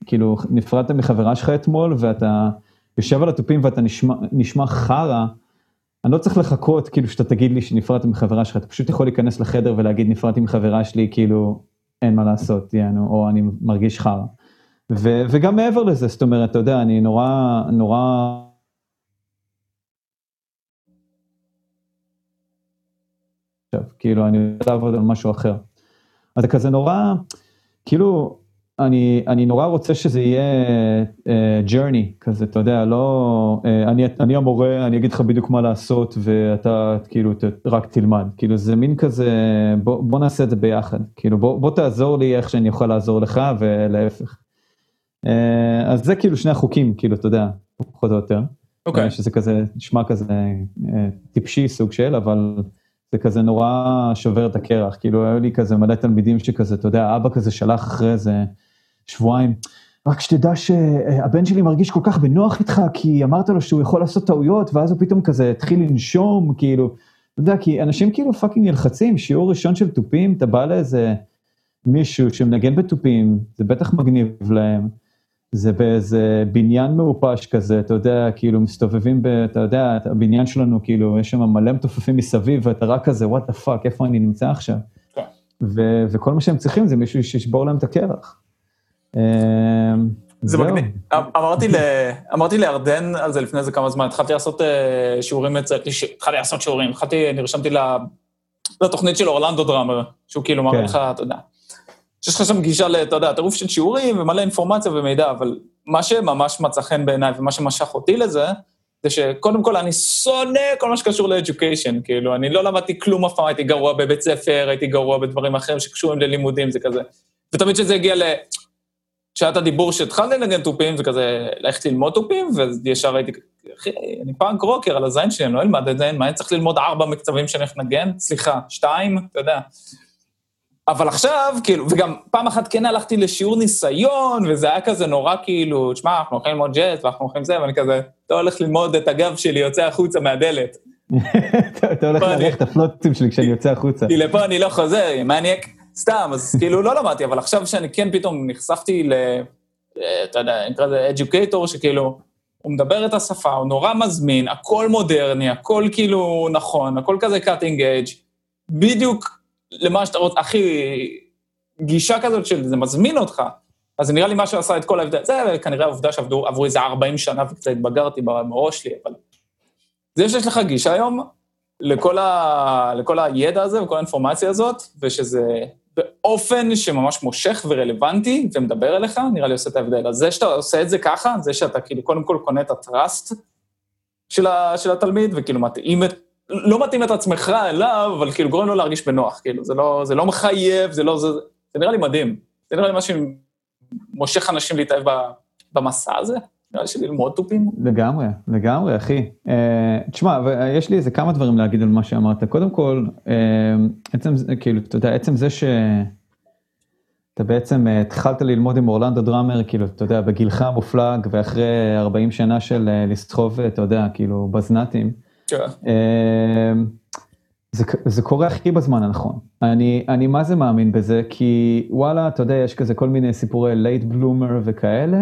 וכאילו נפרדת מחברה שלך אתמול ואתה יושב על התופים ואתה נשמע, נשמע חרא, אני לא צריך לחכות כאילו שאתה תגיד לי שנפרדתי מחברה שלך, אתה פשוט יכול להיכנס לחדר ולהגיד נפרדתי מחברה שלי, כאילו אין מה לעשות, יענו, או אני מרגיש חרא. וגם מעבר לזה, זאת אומרת, אתה יודע, אני נורא, נורא... עכשיו, כאילו, אני רוצה לעבוד על משהו אחר. אז זה כזה נורא, כאילו, אני, אני נורא רוצה שזה יהיה uh, journey כזה, אתה יודע, לא, uh, אני, אני המורה, אני אגיד לך בדיוק מה לעשות ואתה כאילו ת, רק תלמד, כאילו זה מין כזה, בוא, בוא נעשה את זה ביחד, כאילו בוא, בוא תעזור לי איך שאני יכול לעזור לך ולהפך. Uh, אז זה כאילו שני החוקים, כאילו, אתה יודע, פחות או יותר. אוקיי. Okay. שזה כזה, נשמע כזה uh, טיפשי סוג של, אבל זה כזה נורא שובר את הקרח, כאילו היו לי כזה מלא תלמידים שכזה, אתה יודע, אבא כזה שלח אחרי איזה שבועיים, רק שתדע שהבן שלי מרגיש כל כך בנוח איתך, כי אמרת לו שהוא יכול לעשות טעויות, ואז הוא פתאום כזה התחיל לנשום, כאילו, אתה יודע, כי אנשים כאילו fucking נלחצים, שיעור ראשון של תופים, אתה בא לאיזה מישהו שמנגן בתופים, זה בטח מגניב להם. זה באיזה בניין מעופש כזה, אתה יודע, כאילו מסתובבים, ב, אתה יודע, הבניין שלנו, כאילו, יש שם מלא מתופפים מסביב, ואתה רק כזה, what the fuck, איפה אני נמצא עכשיו? כן. ו- וכל מה שהם צריכים זה מישהו שישבור להם את הקרח. אמ, זה. מגניב. אמ, אמרתי, ל... אמרתי לירדן על זה לפני איזה כמה זמן, התחלתי לעשות אה, שיעורים אצל... התחלתי לעשות שיעורים, התחלתי, נרשמתי. לתוכנית של אורלנדו דראמר, שהוא כאילו מראה כן. לך, אתה יודע, שיש לך שם גישה. אתה יודע, טירוף של שיעורים ומלא אינפורמציה ומידע, אבל מה שממש מצא חן בעיניי ומה שמשך אותי לזה, זה שקודם כל אני שונא כל מה שקשור ל-education, כאילו, אני לא למדתי כלום אף פעם, הייתי גרוע בבית ספר, הייתי גרוע בדברים אחרים שקשורים ללימודים, זה כזה. ותמיד כשזה הגיע ל... כשהיה את הדיבור שהתחלתי לנגן תופים, זה כזה, ללכת ללמוד תופים, וישר הייתי, אחי, אני פאנק רוקר על הזין שלי, אני לא אלמד את זה, מה, אני צריך ללמוד ארבע מקצבים שאני הולך לנגן? סליחה, שתיים, אתה יודע. אבל עכשיו, כאילו, וגם פעם אחת כן הלכתי לשיעור ניסיון, וזה היה כזה נורא כאילו, תשמע, אנחנו הולכים ללמוד ג'אז, ואנחנו הולכים זה, ואני כזה, אתה הולך ללמוד את הגב שלי יוצא החוצה מהדלת. אתה- הולך להריח את הפלוטים שלי כשאני יוצא החוצה. כי לפה אני לא חוזר, מניאק, סתם, אז כאילו לא למדתי, אבל עכשיו שאני כן פתאום נחשפתי ל... אה, אתה יודע, נקרא לזה אדיוקייטור, שכאילו, הוא מדבר את השפה, הוא נורא מזמין, הכל מודרני, הכל כאילו נכון, הכל כזה cutting edge, בדיוק למה שאתה רוצה, הכי גישה כזאת של זה מזמין אותך. אז זה נראה לי מה שעשה את כל ההבדל, זה כנראה העובדה שעברו איזה 40 שנה וקצת התבגרתי בראש שלי, אבל זה שיש לך גישה היום לכל, ה... לכל הידע הזה וכל האינפורמציה הזאת, ושזה באופן שממש מושך ורלוונטי ומדבר אליך, נראה לי עושה את ההבדל. אז זה שאתה עושה את זה ככה, זה שאתה כאילו קודם כל קונה את הטראסט של, ה... של התלמיד, וכאילו מתאים את... לא מתאים את עצמך אליו, אבל כאילו גורם לו להרגיש בנוח, כאילו, זה לא, זה לא מחייב, זה לא... זה, זה נראה לי מדהים. זה נראה לי מה שמושך אנשים להתאהב במסע הזה, נראה לי שללמוד תופים. לגמרי, לגמרי, אחי. אה, תשמע, ו- יש לי איזה כמה דברים להגיד על מה שאמרת. קודם כל, אה, עצם, זה- כאילו, אתה יודע, עצם זה שאתה בעצם אה, התחלת ללמוד עם אורלנדו דראמר, כאילו, אתה יודע, בגילך המופלג, ואחרי 40 שנה של אה, לסחוב, אתה יודע, כאילו, בזנתים, כן. אה, זה, זה קורה הכי בזמן הנכון. אני, אני מה זה מאמין בזה, כי וואלה, אתה יודע, יש כזה כל מיני סיפורי לייט בלומר וכאלה,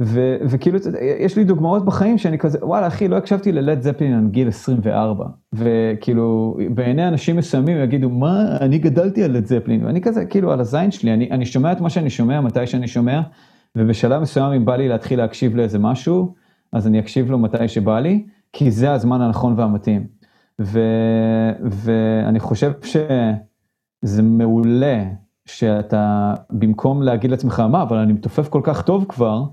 וכאילו, אתה יודע, יש לי דוגמאות בחיים שאני כזה, וואלה, אחי, לא הקשבתי ללד זפלין עד גיל 24, וכאילו, בעיני אנשים מסוימים יגידו, מה, אני גדלתי על לד זפלין, ואני כזה, כאילו, על הזין שלי, אני, אני שומע את מה שאני שומע, מתי שאני שומע, ובשלב מסוים, אם בא לי להתחיל להקשיב לאיזה משהו, אז אני אקשיב לו מתי שבא לי, כי זה הזמן הנכון והמתאים. ו, ואני חושב שזה מעולה שאתה, במקום להגיד לעצמך, מה, אבל אני מתופף כל כך טוב כבר,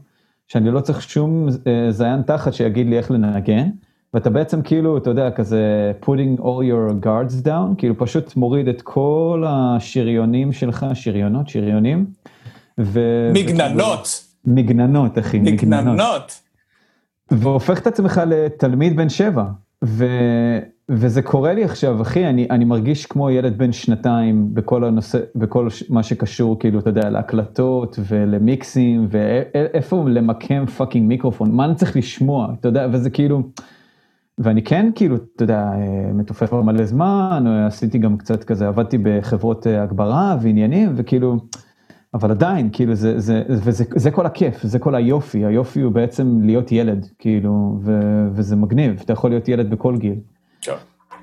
שאני לא צריך שום אה, זיין תחת שיגיד לי איך לנגן, ואתה בעצם כאילו, אתה יודע, כזה putting all your guards down, כאילו פשוט מוריד את כל השריונים שלך, שריונות, שריונים. ו... מגננות, מגננות, אחי, מגננות. מגננות. והופך את עצמך לתלמיד בן שבע. ו... וזה קורה לי עכשיו, אחי, אני, אני מרגיש כמו ילד בן שנתיים בכל הנושא, בכל מה שקשור, כאילו, אתה יודע, להקלטות ולמיקסים, ואיפה למקם fucking מיקרופון, מה אני צריך לשמוע, אתה יודע, וזה כאילו, ואני כן, כאילו, אתה יודע, אה, מתופף כבר מלא זמן, עשיתי גם קצת כזה, עבדתי בחברות אה, הגברה ועניינים, וכאילו, אבל עדיין, כאילו, זה, זה, וזה, זה כל הכיף, זה כל היופי, היופי הוא בעצם להיות ילד, כאילו, ו, וזה מגניב, אתה יכול להיות ילד בכל גיל.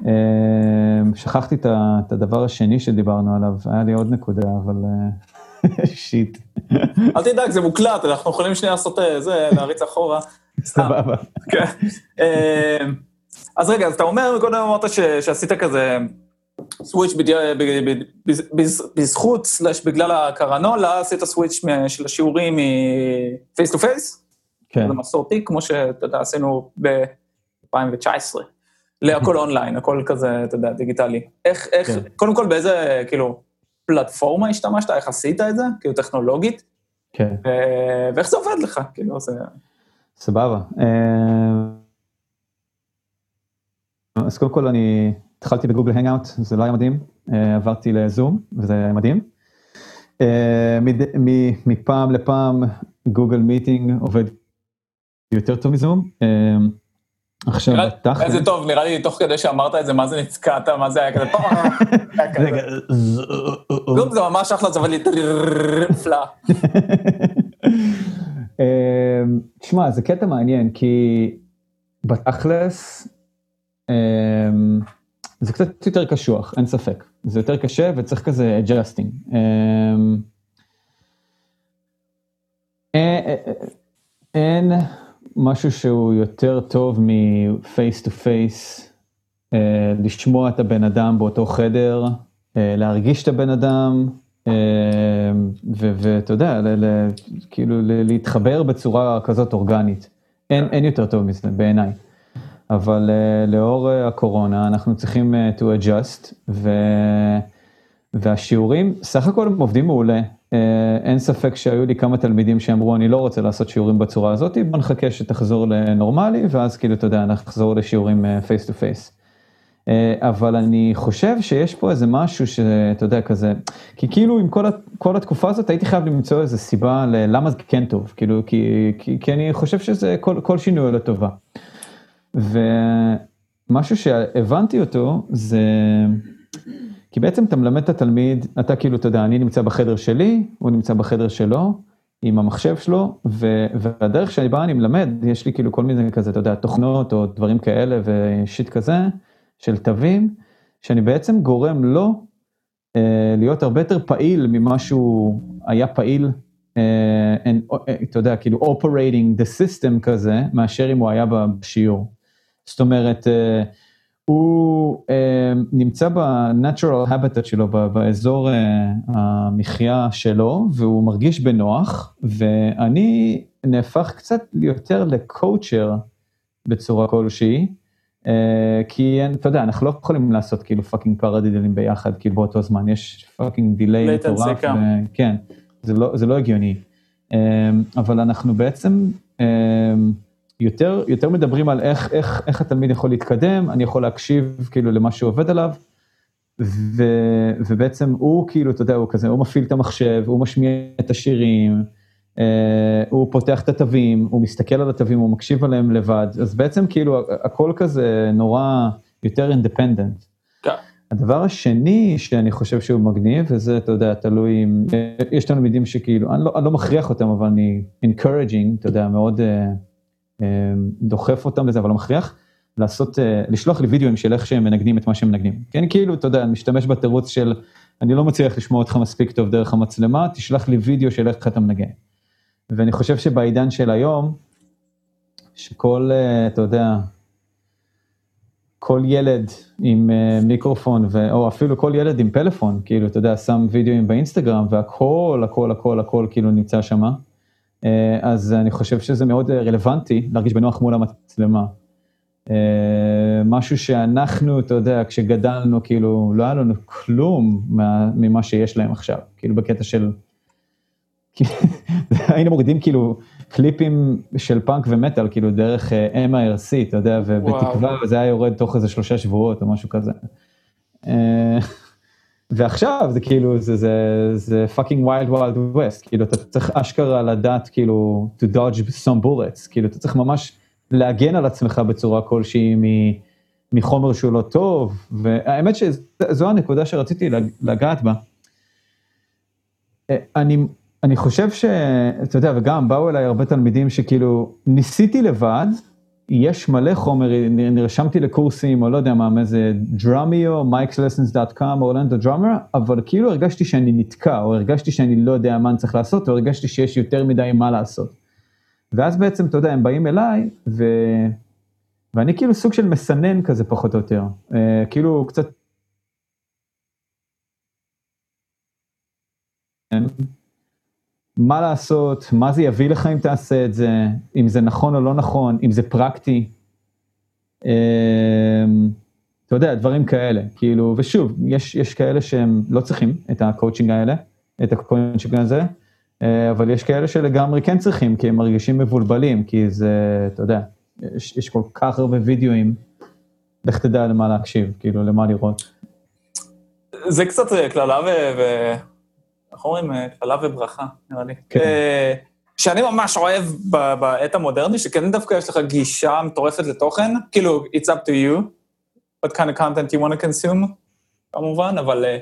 אה, שכחתי את הדבר השני שדיברנו עליו, היה לי עוד נקודה, אבל אה, שיט, אל תדאג, זה מוקלט, אנחנו יכולים שנייה לעשות אה, זה, להריץ אחורה. סבבה. כן. אז רגע, אז אתה אומר, קודם אמרת שעשית כזה switch בזכות, slash בגלל הקורונה, עשית switch של השיעורים מ face to face. כן. זה מסורתי, כמו שאתה יודע, עשינו ב-2019. להכל אונליין, הכל כזה, אתה יודע, דיגיטלי. איך, איך, כן. קודם כל באיזה, כאילו, פלטפורמה השתמשת, איך עשית את זה, כאילו טכנולוגית? כן. ואיך זה עובד לך, כאילו, זה... סבבה. אה, אז קודם כל אני התחלתי בגוגל הנגאוט, זה לא היה מדהים, אה, עברתי לזום, וזה היה מדהים. אה, מפעם לפעם גוגל מיטינג עובד יותר טוב מזום. עכשיו, תכל'ס... איזה טוב, נראה לי תוך כדי שאמרת את זה, מה זה נצקעת, מה זה היה כזה... זום זה ממש אחלה, זה לי נפלא. תשמע, זה קטע מעניין, כי בתכלס, זה קצת יותר קשוח, אין ספק. זה יותר קשה וצריך כזה adjusting. אין משהו שהוא יותר טוב מ face to face, לשמוע את הבן אדם באותו חדר, להרגיש את הבן אדם, ואתה יודע, כאילו להתחבר בצורה כזאת אורגנית. אין, אין יותר טוב מזה בעיניי. אבל uh, לאור uh, הקורונה אנחנו צריכים uh, to adjust, ו... והשיעורים, סך הכל הם עובדים מעולה. Uh, אין ספק שהיו לי כמה תלמידים שאמרו, אני לא רוצה לעשות שיעורים בצורה הזאת, בוא נחכה שתחזור לנורמלי, ואז כאילו, אתה יודע, נחזור לשיעורים face to face. אבל אני חושב שיש פה איזה משהו שאתה יודע, כזה, כי כאילו עם כל, כל התקופה הזאת הייתי חייב למצוא איזה סיבה ללמה זה כן טוב, כאילו, כי, כי, כי אני חושב שזה כל, כל שינוי לטובה. ומשהו שהבנתי אותו זה, כי בעצם אתה מלמד את התלמיד, אתה כאילו, אתה יודע, אני נמצא בחדר שלי, הוא נמצא בחדר שלו, עם המחשב שלו, ו, והדרך שבה אני מלמד, יש לי כאילו כל מיני כזה, אתה יודע, תוכנות או דברים כאלה ושיט כזה, של תווים, שאני בעצם גורם לו אה, להיות הרבה יותר פעיל ממה שהוא היה פעיל, אה, and, אה, אתה יודע, כאילו operating the system כזה, מאשר אם הוא היה בשיעור. זאת אומרת, אה, הוא אה, נמצא ב-natural habitat שלו, באזור אה, המחיה שלו, והוא מרגיש בנוח, ואני נהפך קצת יותר לקואוצ'ר בצורה כלשהי, כי אתה יודע, אנחנו לא יכולים לעשות כאילו פאקינג פרדידלים ביחד, כאילו באותו זמן, יש fucking delay מטורף, כן, זה לא, זה לא הגיוני. אבל אנחנו בעצם, יותר, יותר מדברים על איך, איך, איך התלמיד יכול להתקדם, אני יכול להקשיב כאילו למה שהוא עובד עליו, ו, ובעצם הוא כאילו, אתה יודע, הוא כזה, הוא מפעיל את המחשב, הוא משמיע את השירים, אה, הוא פותח את התווים, הוא מסתכל על התווים, הוא מקשיב עליהם לבד, אז בעצם כאילו הכל כזה נורא יותר אינדפנדנט. כן. הדבר השני שאני חושב שהוא מגניב, וזה, אתה יודע, תלוי אם, יש תלמידים שכאילו, אני לא, אני לא מכריח אותם, אבל אני encouraging, אתה יודע, מאוד... Uh, דוחף אותם לזה, אבל לא מכריח, לעשות, אה, לשלוח לי וידאוים של איך שהם מנגנים את מה שהם מנגנים. כן, כאילו, אתה יודע, אני משתמש בתירוץ של, אני לא מצליח לשמוע אותך מספיק טוב דרך המצלמה, תשלח לי וידאו של איך אתה מנגן. ואני חושב שבעידן של היום, שכל, אה, אתה יודע, כל ילד עם אה, מיקרופון, ו... או אפילו כל ילד עם פלאפון, כאילו, אתה יודע, שם וידאוים באינסטגרם, והכל, הכל, הכל, הכל, כאילו נמצא שמה. אה, אז אני חושב שזה מאוד אה, רלוונטי להרגיש בנוח מול המצלמה. אה, משהו שאנחנו, אתה יודע, כשגדלנו, כאילו, לא היה לנו כלום ממה שיש להם עכשיו, כאילו בקטע של... היינו מורידים כאילו קליפים של פאנק ומטאל, כאילו דרך MIRC, אתה יודע, ובתקווה זה היה יורד תוך איזה שלושה שבועות או משהו כזה. ועכשיו זה כאילו, זה, זה, זה fucking wild wild west, כאילו אתה צריך אשכרה לדעת כאילו to dodge some bullets, כאילו אתה צריך ממש להגן על עצמך בצורה כלשהי מחומר שהוא לא טוב, והאמת שזו הנקודה שרציתי לגעת בה. אה, אני, אני חושב שאתה יודע, וגם באו אליי הרבה תלמידים שכאילו ניסיתי לבד, יש מלא חומר, נרשמתי לקורסים, או לא יודע מה, מאיזה דרמיו, micsessons.com, או אורלנדו דרמר, אבל כאילו הרגשתי שאני נתקע, או הרגשתי שאני לא יודע מה אני צריך לעשות, או הרגשתי שיש יותר מדי מה לעשות. ואז בעצם, אתה יודע, הם באים אליי, ו... ואני כאילו סוג של מסנן כזה פחות או יותר, אה, כאילו קצת... מה לעשות, מה זה יביא לך אם תעשה את זה, אם זה נכון או לא נכון, אם זה פרקטי. אמ, אתה יודע, דברים כאלה, כאילו, ושוב, יש, יש כאלה שהם לא צריכים את הקואוצ'ינג האלה, את הקואוצ'ינג הזה, אה, אבל יש כאלה שלגמרי כן צריכים, כי הם מרגישים מבולבלים, כי זה, אתה יודע, יש, יש כל כך הרבה וידאוים, לך תדע למה להקשיב, כאילו, למה לראות. זה קצת אה, קללה ו... איך אומרים? אה, קללה וברכה, נראה לי. כן. אה, שאני ממש אוהב בעת המודרני, שכן דווקא יש לך גישה מטורפת לתוכן, כאילו, it's up to you, what kind of content you want to consume, כמובן, אבל אה,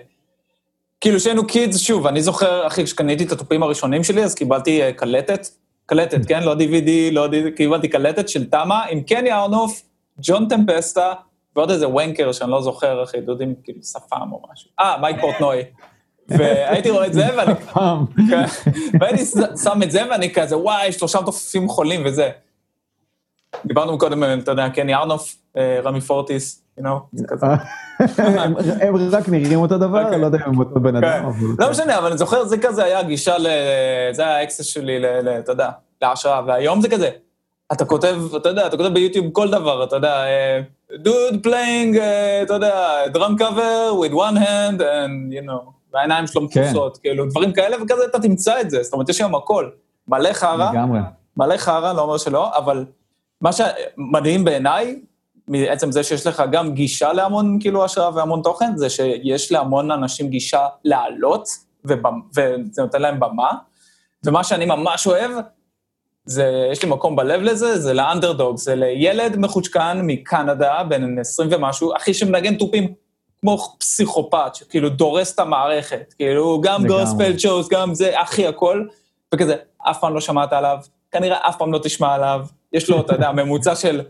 כאילו כשהיינו קידס, שוב, אני זוכר, אחי, כשקניתי את התופים הראשונים שלי, אז קיבלתי אה, קלטת, קלטת, כן? לא DVD, לא DVD, קיבלתי קלטת של תמה עם קני ארנוף, ג'ון טמפסטה, ועוד איזה וונקר שאני לא זוכר, אחי, דודים, כאילו, שפם או משהו. אה, מייק פורטנוי. והייתי רואה את זה, ואני. כן. והייתי שם את זה, ואני כזה, וואי, שלושה תופפים חולים וזה. דיברנו קודם, אתה יודע, קני ארנוף, אה, רמי פורטיס, you know, זה כזה. הם רק נראים אותו דבר, אוקיי. לא יודע אם הם אותו בן כן. אדם. אבל- לא משנה, אבל אני זוכר, זה כזה היה גישה ל... זה היה ה access שלי, אתה יודע, להשראה, והיום זה כזה, אתה כותב, אתה יודע, אתה כותב ביוטיוב כל דבר, אתה יודע, dude playing, אתה יודע, drum cover with one hand, and you know, והעיניים שלו כן. מכוסות, כאילו, דברים כאלה, וכזה אתה תמצא את זה, זאת אומרת, יש היום הכל. מלא חרא. מלא חרא, לא אומר שלא, אבל מה שמדהים בעיניי, מעצם זה שיש לך גם גישה להמון כאילו השראה והמון תוכן, זה שיש להמון אנשים גישה לעלות, וזה נותן להם במה, ומה שאני ממש אוהב, זה, יש לי מקום בלב לזה, זה לאנדרדוג, זה לילד מחושקן מקנדה, בן 20 ומשהו, אחי שמנגן תופים כמו פסיכופת, שכאילו דורס את המערכת, כאילו גם. גוספל צ'וס, גם זה, אחי הכל, וכזה, אף פעם לא שמעת עליו, כנראה אף פעם לא תשמע עליו, יש לו, אתה יודע, ממוצע של,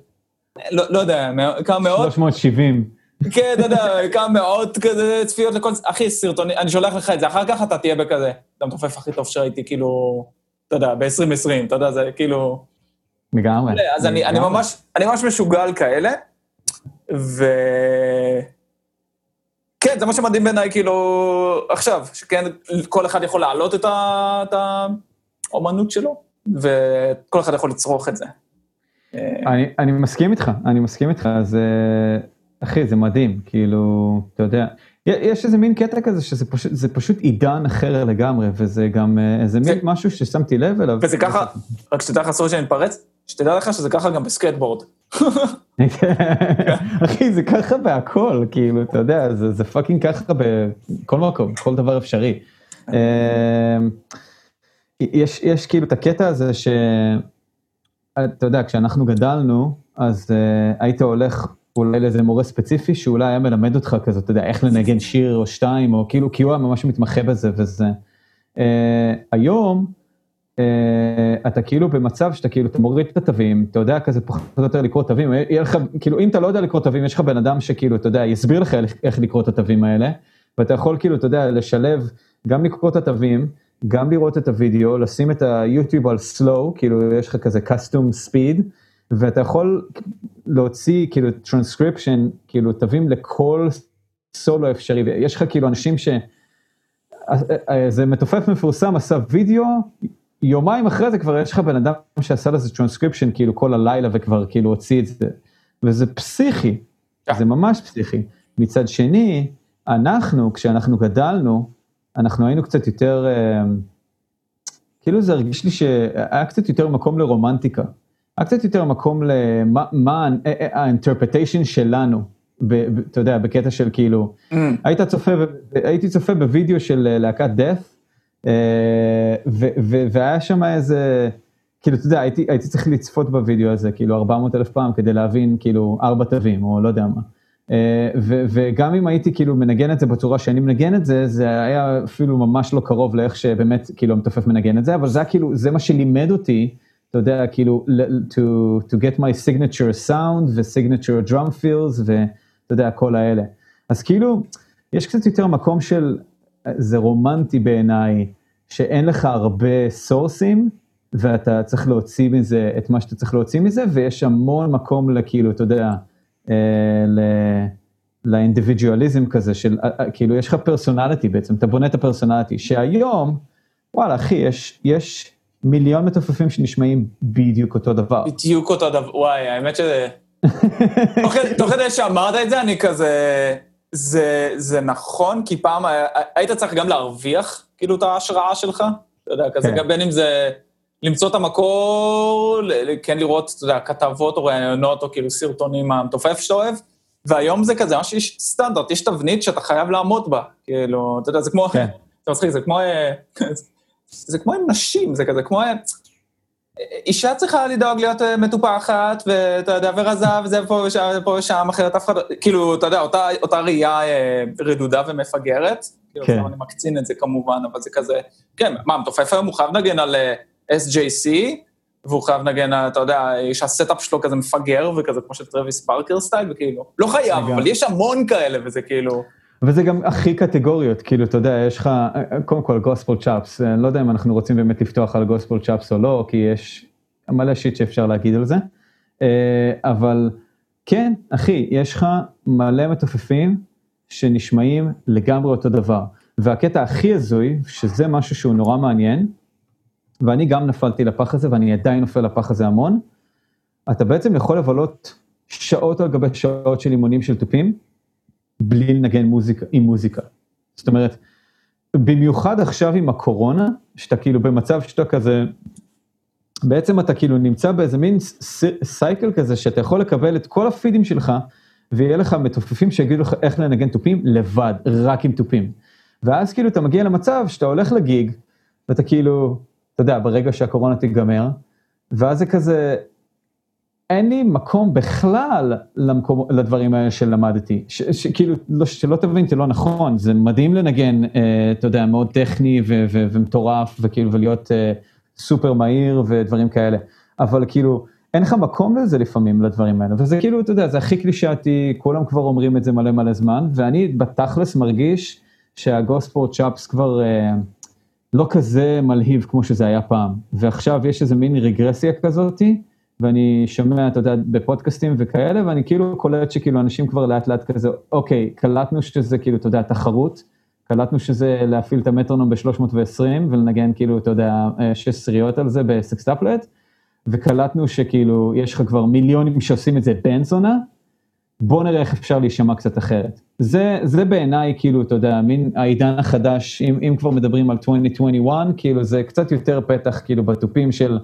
לא, לא יודע, כמה מאות, 370. כן, אתה יודע, כמה מאות כזה צפיות לכל, אחי, סרטונים, אני שולח לך את זה, אחר כך אתה תהיה בכזה, אתה המתופף הכי טוב שראיתי, כאילו, אתה יודע, ב-2020, אתה יודע, זה כאילו... לגמרי. אז אני, אני לגמרי. ממש, אני ממש משוגע על כאלה, ו... כן, זה מה שמדהים בעיניי, כאילו, עכשיו, שכן, כל אחד יכול להעלות את, האומנות שלו, וכל אחד יכול לצרוך את זה. אה, אני, אני מסכים איתך, אני מסכים איתך, זה, אחי, זה מדהים, כאילו, אתה יודע, יש איזה מין קטע כזה שזה פשוט, זה פשוט עידן אחר לגמרי, וזה גם אה, איזה זה- מין משהו ששמתי לב אליו. וזה ככה, רק שתדע לך, אסור שאני מתפרץ, שתדע לך שזה ככה גם בסקייטבורד. אחי, זה ככה בהכל, כאילו, אתה יודע, זה, זה fucking ככה בכל מקום, כל דבר אפשרי. אה, יש, יש כאילו את הקטע הזה ש... אתה יודע, כשאנחנו גדלנו, אז uh, היית הולך אולי לאיזה מורה ספציפי שאולי היה מלמד אותך כזה, אתה יודע, איך לנגן שיר או שתיים, או כאילו, כי הוא היה ממש מתמחה בזה וזה. Uh, היום, אתה כאילו במצב שאתה כאילו, אתה מוריד את התווים, אתה יודע כזה פחות או יותר לקרוא תווים, יהיה לך, כאילו, אם אתה לא יודע לקרוא תווים, יש לך בן אדם שכאילו, אתה יודע, יסביר לך איך- לקרוא את התווים האלה, ואתה יכול כאילו, אתה יודע, לשלב, גם לקרוא את התווים, גם לראות את הוידאו, לשים את היוטיוב על slow, כאילו יש לך כזה custom speed, ואתה יכול להוציא כאילו transcription, כאילו תווים לכל סולו אפשרי, ויש לך כאילו אנשים ש... איזה מתופף מפורסם עשה וידאו, יומיים אחרי זה כבר יש לך בן אדם שעשה לזה transcription כאילו כל הלילה וכבר כאילו הוציא את זה, וזה פסיכי, זה ממש פסיכי. מצד שני, אנחנו, כשאנחנו גדלנו, אנחנו היינו קצת יותר, אה, כאילו זה הרגיש לי שהיה קצת יותר מקום לרומנטיקה. היה קצת יותר מקום למה מה ה-interpretation שלנו, ב- ב- אתה יודע, בקטע של כאילו, היית צופה, הייתי צופה בווידאו של אה, להקת death, אה, ו- ו- והיה שם איזה, כאילו, אתה יודע, הייתי, הייתי צריך לצפות בווידאו הזה, כאילו, 400 אלף פעם כדי להבין, כאילו, ארבע תווים, או לא יודע מה. אה, ו- וגם אם הייתי כאילו מנגן את זה בצורה שאני מנגן את זה, זה היה אפילו ממש לא קרוב לאיך שבאמת כאילו המתופף מנגן את זה, אבל זה היה כאילו, זה מה שלימד אותי, אתה יודע, כאילו, to, to get my signature sound ו-signature drum fills ואתה יודע, כל האלה. אז כאילו, יש קצת יותר מקום של, זה רומנטי בעיניי, שאין לך הרבה סורסים, ואתה צריך להוציא מזה את מה שאתה צריך להוציא מזה, ויש המון מקום לכאילו, אתה יודע, אה, ל- לאינדיבידואליזם כזה של, אה, אה, כאילו יש לך פרסונליטי בעצם, אתה בונה את הפרסונליטי, שהיום וואלה, אחי, יש, יש מיליון מתופפים שנשמעים בדיוק אותו דבר. בדיוק אותו דבר, וואי, האמת שזה... תוך כדי- תוך כדי שאמרת את זה, אני כזה... זה, זה נכון, כי פעם היית צריך גם להרוויח, כאילו, את ההשראה שלך. אתה יודע, כזה, כן. גם בין אם זה למצוא את המקור, כן לראות, אתה יודע, כתבות או ראיונות, או כאילו סרטונים מהמתופף שאתה אוהב, והיום זה כזה, ממש יש סטנדרט, יש תבנית שאתה חייב לעמוד בה. כאילו, אתה יודע, זה כמו... כן. זה מצחיק, זה כמו... אה, זה כמו עם נשים, זה כזה כמו... אישה צריכה לדאוג להיות אה, מטופחת, ואתה יודע, ורזה, וזה פה ושם, ופה ושם, אחרת אף אחד, לא- כאילו, אתה יודע, אותה, אותה ראייה אה, רדודה ומפגרת, כאילו, כן. כן. אני מקצין את זה כמובן, אבל זה כזה, כן, מה, מתופף היום הוא חייב לנגן על אה, SJC, והוא חייב לנגן, אתה יודע, שה setup שלו כזה מפגר, וכזה כמו של טרוויס פארקר style, וכאילו, לא חייב. אבל יש המון כאלה, וזה כאילו, וזה גם הכי קטגוריות, כאילו, אתה יודע, יש לך, קודם כל, gospel chops, אני לא יודע אם אנחנו רוצים באמת לפתוח על gospel chops או לא, כי יש מלא shit שאפשר להגיד על זה, אה, אבל כן, אחי, יש לך מלא מתופפים שנשמעים לגמרי אותו דבר, והקטע הכי הזוי, שזה משהו שהוא נורא מעניין, ואני גם נפלתי לפח הזה, ואני עדיין נופל לפח הזה המון, אתה בעצם יכול לבלות שעות על גבי שעות של אימונים של תופים, בלי לנגן מוזיקה, עם מוזיקה. זאת אומרת, במיוחד עכשיו עם הקורונה, שאתה כאילו במצב שאתה כזה, בעצם אתה כאילו נמצא באיזה מין סייקל כזה, שאתה יכול לקבל את כל הפידים שלך, ויהיה לך מתופפים שיגידו לך איך לנגן תופים לבד, רק עם תופים. ואז כאילו אתה מגיע למצב שאתה הולך לגיג, ואתה כאילו, אתה יודע, ברגע שהקורונה תיגמר, ואז זה כזה, אין לי מקום בכלל למקום, לדברים האלה שלמדתי. ש- שכאילו, לא, שלא תבין אותי לא נכון, זה מדהים לנגן, אה, אתה יודע, מאוד טכני ו- ו- ומטורף, וכאילו, ולהיות אה, סופר מהיר ודברים כאלה. אבל כאילו, אין לך מקום לזה לפעמים, לדברים האלה. וזה כאילו, אתה יודע, זה הכי קלישאתי, כולם כבר אומרים את זה מלא מלא זמן, ואני בתכלס מרגיש שהגוספורט צ'אפס כבר... אה, לא כזה מלהיב כמו שזה היה פעם, ועכשיו יש איזה מין רגרסיה כזאתי, ואני שומע, אתה יודע, בפודקאסטים וכאלה, ואני כאילו קולט שכאילו אנשים כבר לאט לאט כזה, אוקיי, קלטנו שזה כאילו, אתה יודע, תחרות, קלטנו שזה להפעיל את המטרונום ב-320 ולנגן כאילו, אתה יודע, אה, שש עשיריות על זה בסקסטפלט, וקלטנו שכאילו, יש לך כבר מיליונים שעושים את זה בן זונה, בוא נראה איך אפשר להישמע קצת אחרת. זה, זה בעיניי, כאילו, אתה יודע, מין העידן החדש, אם, אם כבר מדברים על 2021, כאילו, זה קצת יותר פתח, כאילו, בתופים של,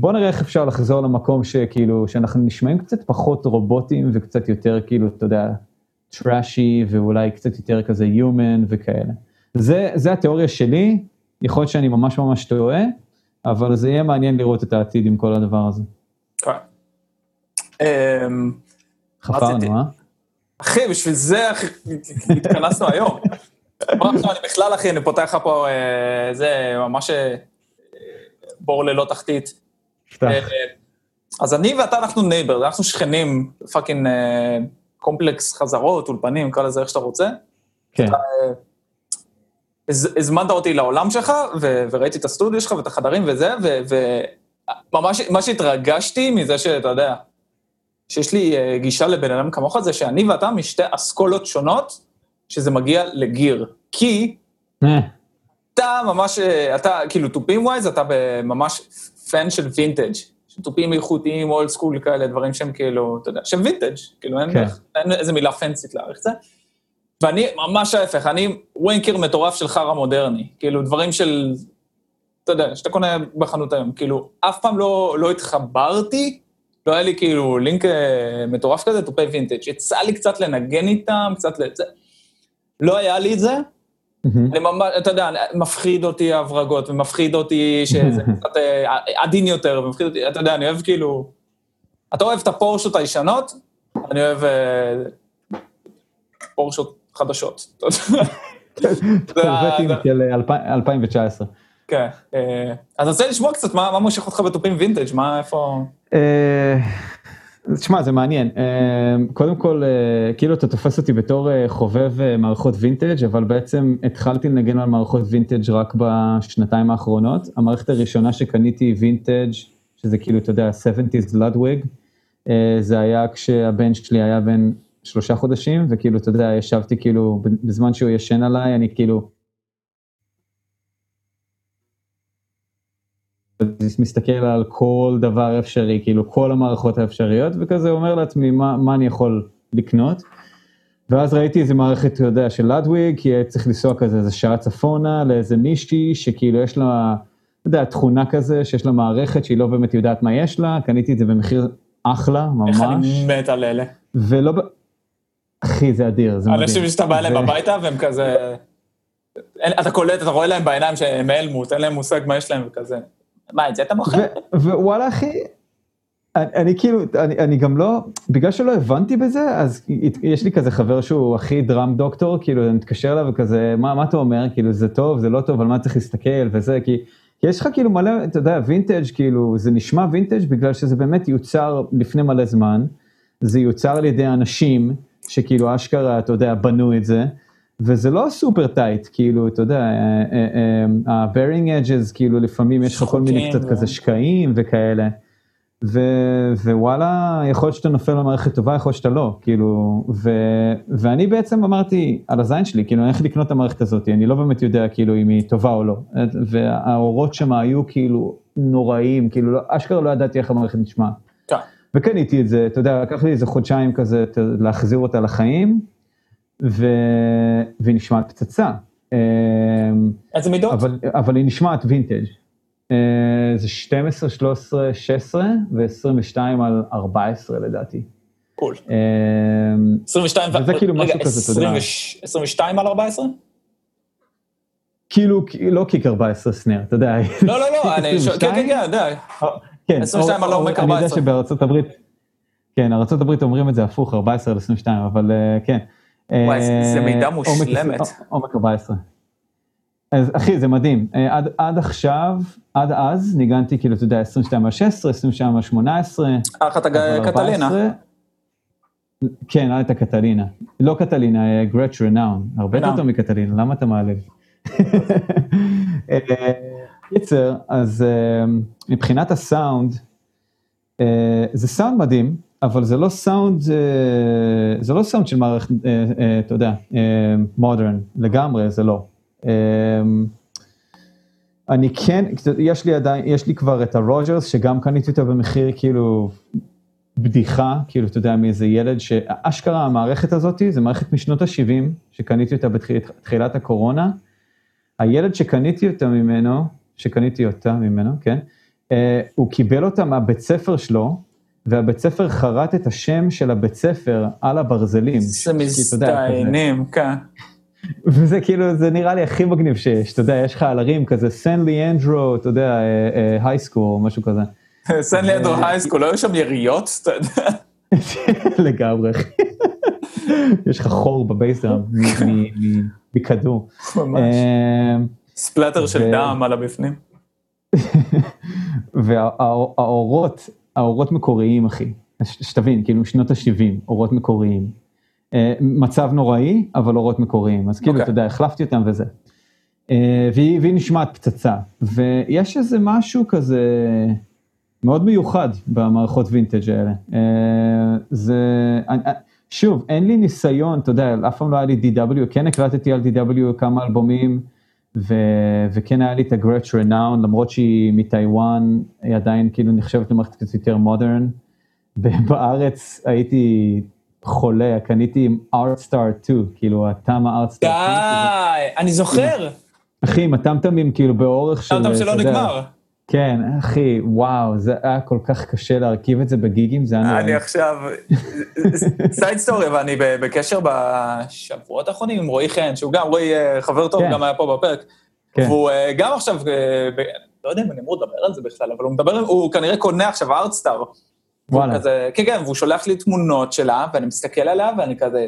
בוא נראה איך אפשר לחזור למקום שכאילו, שאנחנו נשמעים קצת פחות רובוטים וקצת יותר, כאילו, אתה יודע, טראשי, ואולי קצת יותר כזה human וכאלה. זה, זה התיאוריה שלי, יכול להיות שאני ממש ממש טועה, אבל זה יהיה מעניין לראות את העתיד עם כל הדבר הזה. אמ, חפרנו, אה? אחי, בשביל זה התכנסנו היום. עכשיו אני בכלל, אחי, אני פותח לך פה, אה, זה ממש אה, בור ללא תחתית. אה, אז אני ואתה, אנחנו neighbor, אנחנו שכנים, fucking אה, קומפלקס חזרות, אולפנים, קרא לזה איך שאתה רוצה. כן, הז- הזמנת אותי לעולם שלך, וראיתי את הסטודיו שלך ואת החדרים וזה, וממש ממש התרגשתי מזה שאתה יודע, שיש לי אה, גישה לבן אדם כמוך, זה שאני ואתה משתי אסכולות שונות, שזה מגיע לגיר. כי אה, אתה ממש, אה, אתה כאילו תופים wise, אתה ממש fan של וינטג', של תופים איכותיים, old school כאלה, דברים שהם כאילו, אתה יודע, שהם וינטג', כאילו אין, כן. אין איזה מילה פנסית להעריך את זה. ואני ממש ההפך, אני wanker מטורף של חרא מודרני, כאילו דברים של, אתה יודע, שאתה קונה בחנות היום, כאילו, אף פעם לא, לא התחברתי, לא היה לי כאילו לינק אה, מטורף כזה, תופי וינטג', יצא לי קצת לנגן איתם, קצת לזה, לא היה לי את זה, מהמם. אני ממש, אתה יודע, מפחיד אותי ההברגות, ומפחיד אותי שזה קצת אה, עדין יותר, ומפחיד אותי, אתה יודע, אני אוהב כאילו... אתה אוהב את הפורשות הישנות, אני אוהב אה, פורשות חדשות. אתה יודע. קורבטים של אה, אלפיים- 2019. כן. אה, אז אני רוצה לשמוע קצת מה מושך אותך בתופים וינטג', מה, איפה... תשמע, זה מעניין. אה, קודם כל, אה, כאילו אתה תופס אותי בתור אה, חובב מערכות וינטג', אבל בעצם התחלתי לנגן על מערכות וינטג' רק בשנתיים האחרונות. המערכת הראשונה שקניתי וינטג', שזה כאילו, אתה יודע, 70's לודוויג, זה היה כשהבן שלי היה בן שלושה חודשים, וכאילו, אתה יודע, ישבתי כאילו, בזמן שהוא ישן עליי, אני כאילו... מסתכל על כל דבר אפשרי, כאילו כל המערכות האפשריות, וכזה אומר לעצמי מה, מה אני יכול לקנות. ואז ראיתי איזה מערכת, אתה יודע, של לדוויג, כי צריך לנסוע כזה איזה שעה צפונה לאיזה מישהי, שכאילו יש לה, אתה יודע, תכונה כזה, שיש לה מערכת שהיא לא באמת יודעת מה יש לה, קניתי את זה במחיר אחלה, ממש. איך אני מת על אלה. ולא, אחי, זה אדיר, זה מדהים. אנשים שאתה בא אליהם הביתה והם כזה... אתה קולט, אתה רואה להם בעיניים שהם העלמות, אין להם מושג מה יש להם וכזה. מה, את זה אתה מוכר? ווואלה אחי, אני, אני כאילו, אני, אני גם לא, בגלל שלא הבנתי בזה, אז יש לי כזה חבר שהוא הכי דראם דוקטור, כאילו אני מתקשר אליו וכזה, מה, מה אתה אומר, כאילו זה טוב, זה לא טוב, על מה צריך להסתכל וזה, כי, כי יש לך כאילו מלא, אתה יודע, וינטג' כאילו, זה נשמע וינטג' בגלל שזה באמת יוצר לפני מלא זמן, זה יוצר על ידי אנשים שכאילו אשכרה, אתה יודע, בנו את זה. וזה לא super tight, כאילו, אתה יודע, ה-bearing edges, כאילו, לפעמים יש לך כל מיני קצת כזה שקעים וכאלה. ו- ווואלה, יכול להיות שאתה נופל במערכת טובה, יכול להיות שאתה לא, כאילו, ו- ואני בעצם אמרתי על הזין שלי, כאילו, אני הולך לקנות את המערכת הזאת, אני לא באמת יודע, כאילו, אם היא טובה או לא. והאורות שם היו כאילו נוראים, כאילו, לא, אשכרה לא ידעתי איך המערכת נשמעת. כן. וקניתי את זה, אתה יודע, לקח לי איזה חודשיים כזה להחזיר אותה לחיים, ו... והיא נשמעת פצצה. אמ, איזה מידות? אבל, אבל היא נשמעת וינטג'. אה, זה 12, 13, 16 ו-22 על 14 לדעתי. קול. אמ, 22 וזה כאילו משהו כזה, אתה יודע. 20 22 על 14? כאילו, לא קיק 14 סנר, אתה יודע. לא, לא, לא, אני שואל, כן, כן, כן, די. כן, 22 על עומק אני יודע 14. שבארצות הברית, כן, ארצות הברית אומרים את זה הפוך, 14 על 22, אבל אה, כן. וואי, זה- אה, מידע מושלמת. עומק 14. אז אחי, זה מדהים. אה, עד, עד עכשיו, עד אז, ניגנתי כאילו, אתה יודע, 22 על 16, 22 על 18. אחת אבל הקטלינה. 14 כן, היה את הקטלינה. לא קטלינה, גרץ' Renown. הרבה יותר. טוב מקטלינה, למה אתה מעלה? אה, קיצר, אז אה, מבחינת הסאונד, אה, זה סאונד מדהים, אבל זה לא סאונד, אה, זה לא סאונד של מערכת, אה, אה, אתה יודע, modern, לגמרי, זה לא. אני כן, יש לי עדיין, יש לי כבר את הרוג'רס, שגם קניתי אותו במחיר כאילו בדיחה, כאילו, אתה יודע, מאיזה ילד שאשכרה המערכת הזאת, זה מערכת משנות ה-70, שקניתי אותה בתחילת הקורונה. הילד שקניתי אותה ממנו, שקניתי אותה ממנו, כן, הוא קיבל אותה מהבית ספר שלו, והבית ספר חרט את השם של הבית ספר על הברזלים. זה. מזדיינים, כן. וזה כאילו, זה נראה לי הכי מגניב שיש, אתה יודע, יש לך על הרים כזה, סן ליאנדרו, אתה יודע, הייסקול או משהו כזה. סן לידו הייסקול, לא היו שם יריות? אתה יודע. לגמרי. יש לך חור בבייסדרם מ- מכדור. ממש. אה, ספלטר של דם על הבפנים. והאורות, האורות מקוריים, אחי. שתבין, כאילו שנות ה-70, אורות מקוריים. אה, מצב נוראי, אבל אורות מקוריים. אז כאילו, אוקיי. אתה יודע, החלפתי אותם וזה. אה, והיא, והיא נשמעת פצצה. ויש איזה משהו כזה מאוד מיוחד במערכות וינטג' האלה. אה, זה, שוב, אין לי ניסיון, אתה יודע, אף פעם לא היה לי DW, כן הקלטתי על DW כמה אלבומים, ו, וכן היה לי את הגרץ' רנאון, למרות שהיא מטיוואן, היא עדיין כאילו נחשבת למערכת קצת יותר מודרן. בארץ הייתי חולה, קניתי עם ארטסטאר 2, כאילו התמה ארטסטאר 2. די, אני זוכר. אחי, עם הטאם טאמים כאילו באורך של... טאם טאם שלא נגמר. כן, אחי, וואו, זה היה כל כך קשה להרכיב את זה בגיגים, זה היה נורא. אני עכשיו, side story, ואני ב- בקשר בשבועות האחרונים עם רועי חן, שהוא גם, רועי אה, חבר טוב, כן. גם היה פה בפרק. כן. והוא אה, גם עכשיו, אה, לא יודע אם אני אמור לדבר על זה בכלל, אבל הוא מדבר, הוא כנראה קונה עכשיו ארטסטאר. וואלה. כזה, כן, כן, והוא שולח לי תמונות שלה, ואני מסתכל עליה, ואני כזה,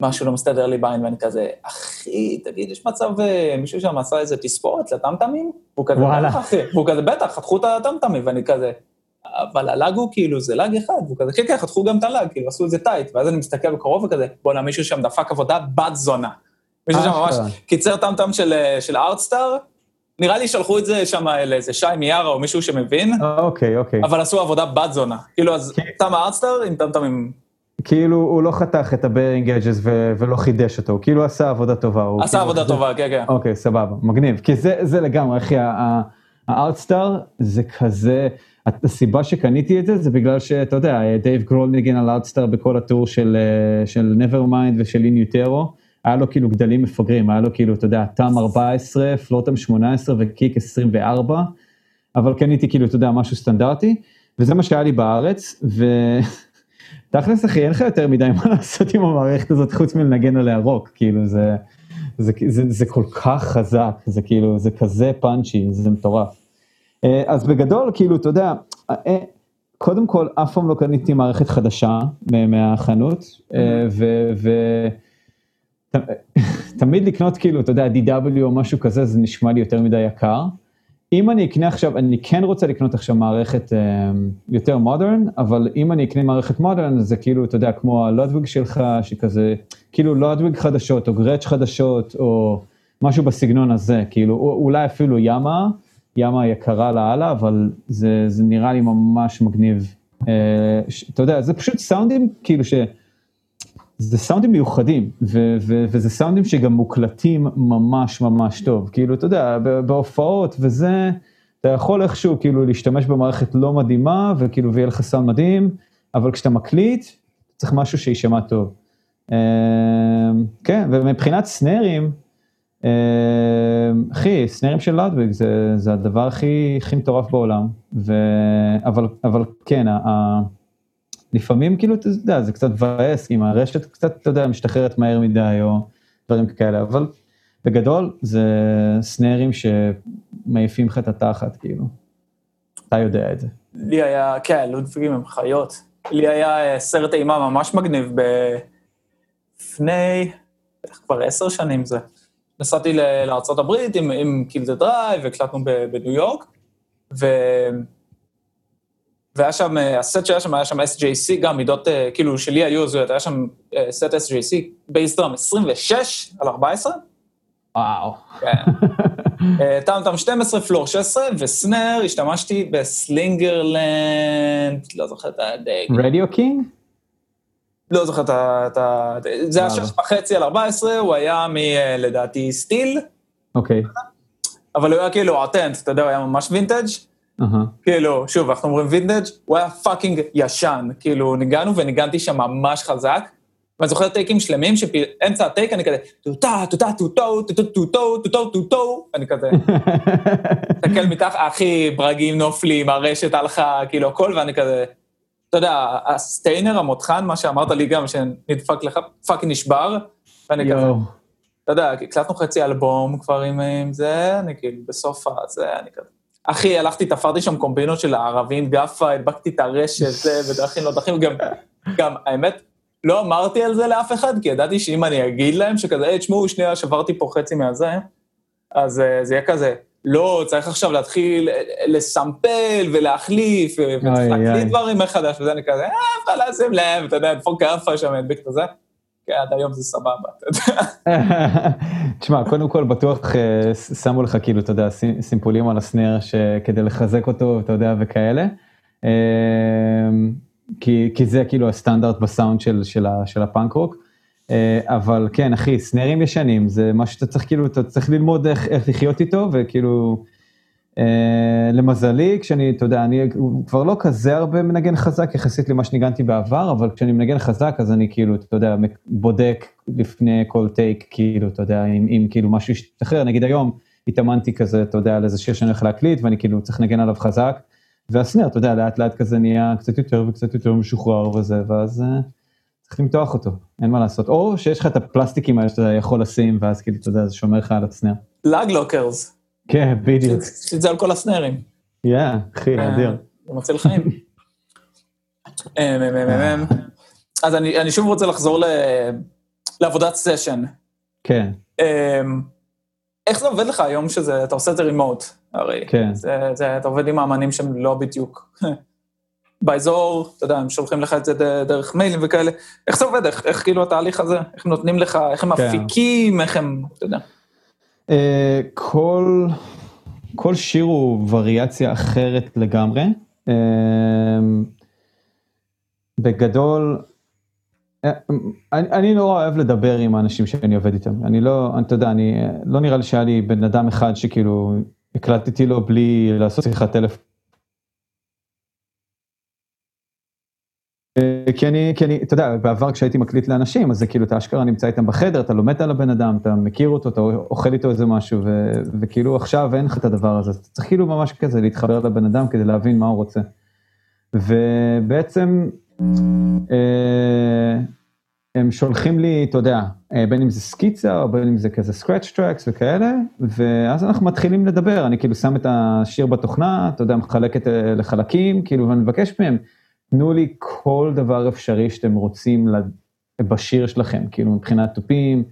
משהו לא מסתדר לי בעין, ואני כזה, אחי, תגיד, יש מצב, אה, מישהו שם עשה איזה תספורת לטמטמים? והוא כזה, וואלה. בטח, אחי, והוא כזה, בטח, חתכו את הטמטמים, ואני כזה, אבל הלאג הוא כאילו, זה לאג אחד, והוא כזה, כן, כן, חתכו גם את הלאג, כאילו, עשו את זה טייט, ואז אני מסתכל בקרוב וכזה, בואנה, מישהו שם דפק עבודה בת זונה. מישהו שם ממש. קיצר טמטם של, אה, של ארטסטאר, נראה לי שלחו את זה שם לאיזה שי מיארה או מישהו שמבין, אוקיי, אוקיי. אבל עשו עבודה בת זונה. כאילו, אז כן. תם הארטסטאר עם טמטמים, כאילו, הוא לא חתך את edges ו- ולא חידש אותו, הוא כאילו עשה עבודה טובה. עשה כאילו עבודה טובה, כן, כן. אוקיי, סבבה, מגניב, כי זה, זה לגמרי, אחי, הארטסטאר זה כזה, הסיבה שקניתי את זה זה בגלל שאתה יודע, דייב גרול ניגן על הארטסטאר בכל ה tour של, אה, של Nevermind ושל In Utero, היה לו כאילו גדלים מפגרים, היה לו כאילו, אתה יודע, טאם 14, floor tom 18 ו kick 24, אבל קניתי כאילו, אתה יודע, משהו סטנדרטי, וזה מה שהיה לי בארץ, ו... תכלס אחי אין לך יותר מדי מה לעשות עם המערכת הזאת חוץ מלנגן עליה רוק כאילו זה זה, זה, זה כל כך חזק זה כאילו זה כזה פאנצ'י זה מטורף. אה, אז בגדול כאילו אתה יודע אה, קודם כל אף פעם לא קניתי מערכת חדשה מהחנות אה, ותמיד לקנות כאילו אתה יודע DW או משהו כזה זה נשמע לי יותר מדי יקר. אם אני אקנה עכשיו, אני כן רוצה לקנות עכשיו מערכת אה, יותר modern, אבל אם אני אקנה מערכת modern, זה כאילו, אתה יודע, כמו הלודוויג שלך, שכזה, כאילו לודוויג חדשות, או גרץ' חדשות, או משהו בסגנון הזה, כאילו, אולי אפילו ימהה, ימהה יקרה לאללה, אבל זה, זה נראה לי ממש מגניב. אה, אתה יודע, זה פשוט סאונדים, כאילו ש... זה סאונדים מיוחדים, ו- ו- וזה סאונדים שגם מוקלטים ממש ממש טוב, כאילו, אתה יודע, בהופעות וזה, אתה יכול איכשהו כאילו להשתמש במערכת לא מדהימה, וכאילו, ויהיה לך סאונד מדהים, אבל כשאתה מקליט, צריך משהו שיישמע טוב. אמ, כן, ומבחינת סנרים, אמ, אחי, סנרים של לודוויג זה, זה הדבר הכי, הכי מטורף בעולם, ו... אבל, אבל כן, לפעמים כאילו, אתה יודע, זה קצת מבאס, אם הרשת קצת, אתה יודע, משתחררת מהר מדי או דברים כאלה, אבל בגדול זה סנרים שמעיפים לך את התחת, כאילו. אתה יודע את זה. לי היה, כן, לודוויגים הם חיות. לי היה אה, סרט אימה ממש מגניב לפני, כבר עשר שנים זה. נסעתי לארה"ב עם, עם Kill the Drive, הקלטנו בניו יורק, ו... והיה שם, אה, הסט שהיה שם היה שם SJC, גם מידות, אה, כאילו, שלי היו הזויות, היה שם אה, סט SJC, bass drum 26 על 14. וואו. כן. טאם טאם 12, floor 16, וסנר, השתמשתי בסלינגרלנד, לא זוכר את הדגם. Radio King? לא זוכר את ה... זה היה שש וחצי על 14, הוא היה מ... לדעתי steel. אוקיי. אבל הוא היה כאילו אטנט, אתה יודע, הוא היה ממש וינטג'. כאילו, שוב, אנחנו אומרים וינטג', הוא היה fucking ישן, כאילו, ניגנו וניגנתי שם ממש חזק, ואני זוכר טייקים שלמים, שאמצע הטייק אני כזה, טוטה, טוטה, טוטו, טוטו, טוטו, טוטו, טוטו, אני כזה, תסתכל מתחת, אחי ברגים נופלים, הרשת הלכה, כאילו, הכל, ואני כזה, אתה יודע, ה strainer, המותחן, מה שאמרת לי גם, שנדפק לך, fucking נשבר, ואני כזה, אתה יודע, הקלטנו חצי אלבום כבר עם זה, אני כאילו, בסוף הזה, אני כזה. אחי, הלכתי, תפרתי שם קומבינות של הערבים, gaffa, הדבקתי את הרשת, זה, בדרכים לא דרכים, גם, גם, האמת, לא אמרתי על זה לאף אחד, כי ידעתי שאם אני אגיד להם שכזה, היי, תשמעו, שנייה, שברתי פה חצי מהזה, אז uh, זה יהיה כזה, לא, צריך עכשיו להתחיל לסמפל ולהחליף, וצריך להקליט דברים מחדש, וזה אני כזה, אה, לא ישים לב, אתה יודע, דפוק כאפה שם, הדביק את זה. כן, עד היום זה סבבה, אתה יודע. תשמע, קודם כל בטוח אה, שמו לך כאילו, אתה יודע, סימפולים על הסנר כדי לחזק אותו, אתה יודע, וכאלה. אה, כי, כי זה כאילו הסטנדרט בסאונד של, של, של הפאנק רוק. אה, אבל כן, אחי, סנרים ישנים, זה מה שאתה צריך, כאילו, אתה צריך ללמוד איך, איך לחיות איתו, וכאילו, למזלי, כשאני, אתה יודע, אני כבר לא כזה הרבה מנגן חזק יחסית למה שניגנתי בעבר, אבל כשאני מנגן חזק אז אני כאילו, אתה יודע, בודק לפני כל טייק, כאילו, אתה יודע, אם, אם כאילו משהו ישתחרר, נגיד היום התאמנתי כזה, אתה יודע, על איזה שיר שאני הולך להקליט ואני כאילו צריך לנגן עליו חזק, והסנר, אתה יודע, לאט לאט כזה נהיה קצת יותר וקצת יותר משוחרר וזה, ואז uh, צריך למתוח אותו, אין מה לעשות. או שיש לך את הפלסטיקים האלה שאתה יכול לשים, ואז כאילו, אתה יודע, זה שומר לך על הסנר. לאג לוקרס. כן, בדיוק. יש את זה על כל הסנרים. יא, אחי, אה, אדיר. זה מציל חיים. אה, אז אני שוב רוצה לחזור לעבודת סשן. כן. איך זה עובד לך היום שזה, אתה עושה את זה רימוט, הרי. כן. אתה עובד עם האמנים שהם לא בדיוק באזור, אתה יודע, הם שולחים לך את זה דרך מיילים וכאלה. איך זה עובד? איך כאילו התהליך הזה? איך נותנים לך, איך הם כן. מפיקים, איך הם, אתה יודע. אה, כל, כל שיר הוא וריאציה אחרת לגמרי. אה, בגדול, אה, אני, אני נורא אוהב לדבר עם האנשים שאני עובד איתם. אני לא, אתה יודע, אני, לא נראה לי שהיה לי בן אדם אחד שכאילו הקלטתי לו בלי לעשות שיחת טלפון. כי אני, כי אני, אתה יודע, בעבר כשהייתי מקליט לאנשים, אז זה כאילו, אתה אשכרה נמצא איתם בחדר, אתה לומד על הבן אדם, אתה מכיר אותו, אתה אוכל איתו איזה משהו, ו, וכאילו עכשיו אין לך את הדבר הזה, אתה צריך כאילו ממש כזה להתחבר לבן אדם כדי להבין מה הוא רוצה. ובעצם, אה, הם שולחים לי, אתה יודע, אה, בין אם זה סקיצה או בין אם זה כזה scratch tracks וכאלה, ואז אנחנו מתחילים לדבר, אני כאילו שם את השיר בתוכנה, אתה יודע, מחלק את אה, לחלקים, כאילו, ואני מבקש מהם, תנו לי כל דבר אפשרי שאתם רוצים בשיר שלכם, כאילו מבחינת תופים,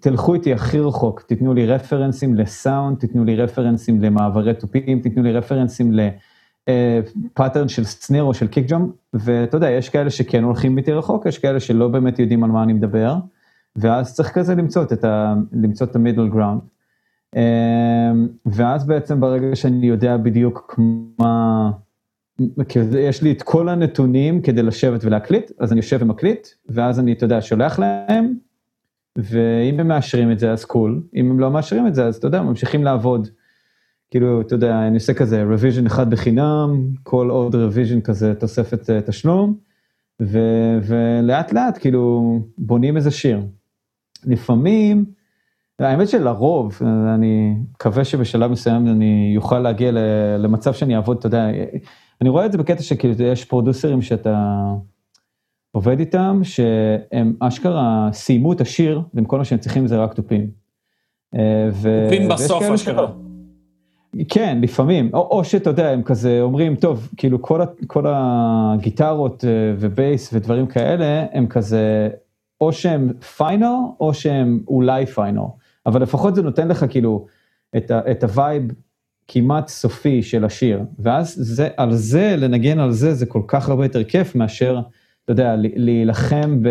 תלכו איתי הכי רחוק, תיתנו לי רפרנסים לסאונד, תיתנו לי רפרנסים למעברי תופים, תיתנו לי רפרנסים ל pattern של snare או של kick drum, ואתה יודע, יש כאלה שכן הולכים איתי רחוק, יש כאלה שלא באמת יודעים על מה אני מדבר, ואז צריך כזה למצוא את ה... למצוא את ה middle ground. ואז בעצם ברגע שאני יודע בדיוק מה... יש לי את כל הנתונים כדי לשבת ולהקליט, אז אני יושב ומקליט, ואז אני, אתה יודע, שולח להם, ואם הם מאשרים את זה, אז cool, אם הם לא מאשרים את זה, אז אתה יודע, ממשיכים לעבוד. כאילו, אתה יודע, אני עושה כזה revision אחד בחינם, כל עוד revision כזה תוספת אה, תשלום, ו, ולאט לאט כאילו בונים איזה שיר. לפעמים, האמת שלרוב, אני מקווה שבשלב מסוים אני אוכל להגיע למצב שאני אעבוד, אתה יודע, אני רואה את זה בקטע שכאילו יש פרודוסרים שאתה עובד איתם, שהם אשכרה סיימו את השיר, וכל מה שהם צריכים זה רק תופים. אה, תופים בסוף אשכרה. כן, לפעמים, או, או שאתה יודע, הם כזה אומרים, טוב, כאילו כל, ה, כל הגיטרות אה, ובייס ודברים כאלה, הם כזה, או שהם final, או שהם אולי final, אבל לפחות זה נותן לך כאילו את, ה, את ה vibe כמעט סופי של השיר, ואז זה, על זה, לנגן על זה, זה כל כך הרבה יותר כיף מאשר, אתה יודע, להילחם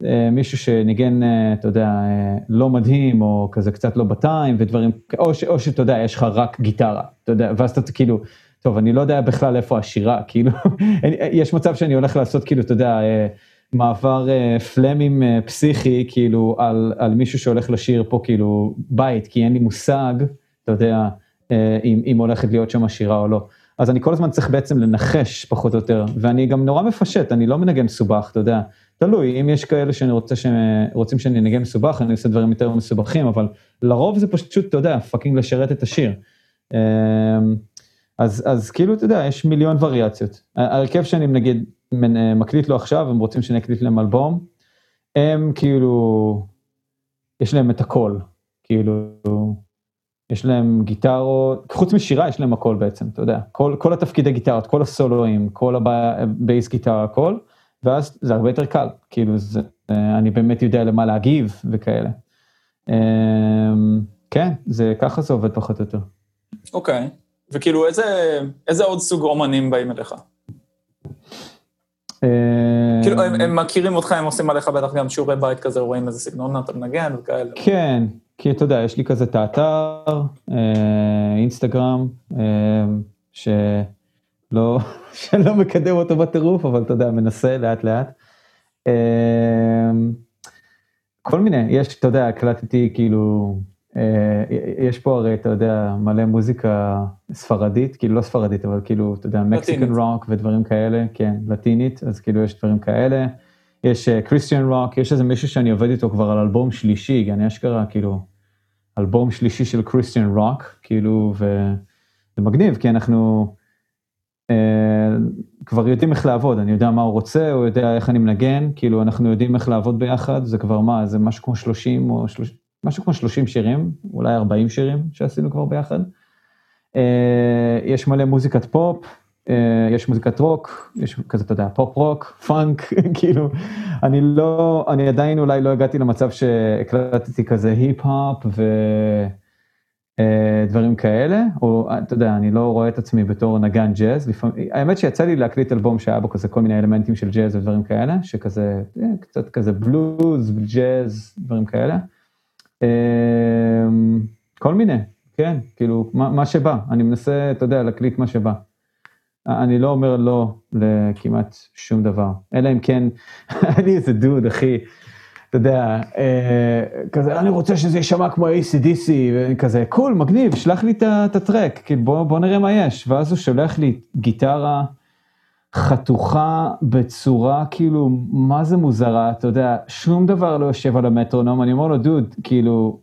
במישהו אה, שניגן, אה, אתה יודע, אה, לא מדהים, או כזה קצת לא בטיים, ודברים, או, ש, או שאתה יודע, יש לך רק גיטרה, אתה יודע, ואז אתה כאילו, טוב, אני לא יודע בכלל איפה השירה, כאילו, יש מצב שאני הולך לעשות, כאילו, אתה יודע, מעבר פלמים פסיכי, כאילו, על, על מישהו שהולך לשיר פה, כאילו, בית, כי אין לי מושג, אתה יודע, אם, אם הולכת להיות שם שירה או לא. אז אני כל הזמן צריך בעצם לנחש פחות או יותר, ואני גם נורא מפשט, אני לא מנגן מסובך, אתה יודע, תלוי, אם יש כאלה שאני רוצה שרוצים שאני אנגן מסובך, אני עושה דברים יותר מסובכים, אבל לרוב זה פשוט, אתה יודע, fucking לשרת את השיר. אמ, אז, אז כאילו, אתה יודע, יש מיליון וריאציות. ההרכב שאני נגיד מקליט לו עכשיו, הם רוצים שאני אקליט להם אלבום, הם כאילו, יש להם את הכל, כאילו, יש להם גיטרות, חוץ משירה יש להם הכל בעצם, אתה יודע, כל, כל התפקידי גיטרות, כל הסולואים, כל הבייס גיטרה, הכל, ואז זה הרבה יותר קל, כאילו זה, אני באמת יודע למה להגיב וכאלה. אמ, כן, זה ככה זה עובד פחות או יותר. אוקיי, okay. וכאילו איזה, איזה עוד סוג אומנים באים אליך? אמ, כאילו, הם, הם מכירים אותך, הם עושים עליך בטח גם שיעורי בית כזה, רואים איזה סגנון אתה מנגן וכאלה. כן, כי אתה יודע, יש לי כזה את האתר, אה, אינסטגרם, אה, שלא, שלא מקדם אותו בטירוף, אבל אתה יודע, מנסה לאט לאט. אה, כל מיני, יש, אתה יודע, הקלטתי כאילו, יש פה הרי, אתה יודע, מלא מוזיקה ספרדית, כאילו לא ספרדית, אבל כאילו, אתה יודע, מקסיקן רוק ודברים כאלה, כן, לטינית, אז כאילו יש דברים כאלה. יש קריסטיאן uh, רוק, יש איזה מישהו שאני עובד איתו כבר על אלבום שלישי, אני אשכרה כאילו אלבום שלישי של Christian rock, כאילו, וזה מגניב, כי אנחנו אה, כבר יודעים איך לעבוד, אני יודע מה הוא רוצה, הוא יודע איך אני מנגן, כאילו, אנחנו יודעים איך לעבוד ביחד, זה כבר מה, זה משהו כמו 30 או 30, משהו כמו 30 שירים, אולי 40 שירים שעשינו כבר ביחד. אה, יש מלא מוזיקת פופ, יש מוזיקת רוק, יש כזה, אתה יודע, פופ רוק, פאנק, כאילו, אני לא, אני עדיין אולי לא הגעתי למצב שהקלטתי כזה היפ-הופ ודברים אה, כאלה, או אתה יודע, אני לא רואה את עצמי בתור נגן ג'אז, לפעמים, האמת שיצא לי להקליט אלבום שהיה בו כזה כל מיני אלמנטים של ג'אז ודברים כאלה, שכזה, אה, קצת כזה בלוז, ג'אז, דברים כאלה. כל מיני, כן, כאילו, מה, מה שבא, אני מנסה, אתה יודע, להקליט מה שבא. אני לא אומר לא לכמעט שום דבר, אלא אם כן, לי איזה דוד, אחי, אתה יודע, אה, כזה, אני רוצה שזה יישמע כמו ACDC, וכזה, קול, מגניב, שלח לי את הטרק, כאילו, בוא, בוא נראה מה יש. ואז הוא שולח לי גיטרה חתוכה בצורה כאילו, מה זה מוזרה, אתה יודע, שום דבר לא יושב על המטרונום, אני אומר לו, דוד, כאילו,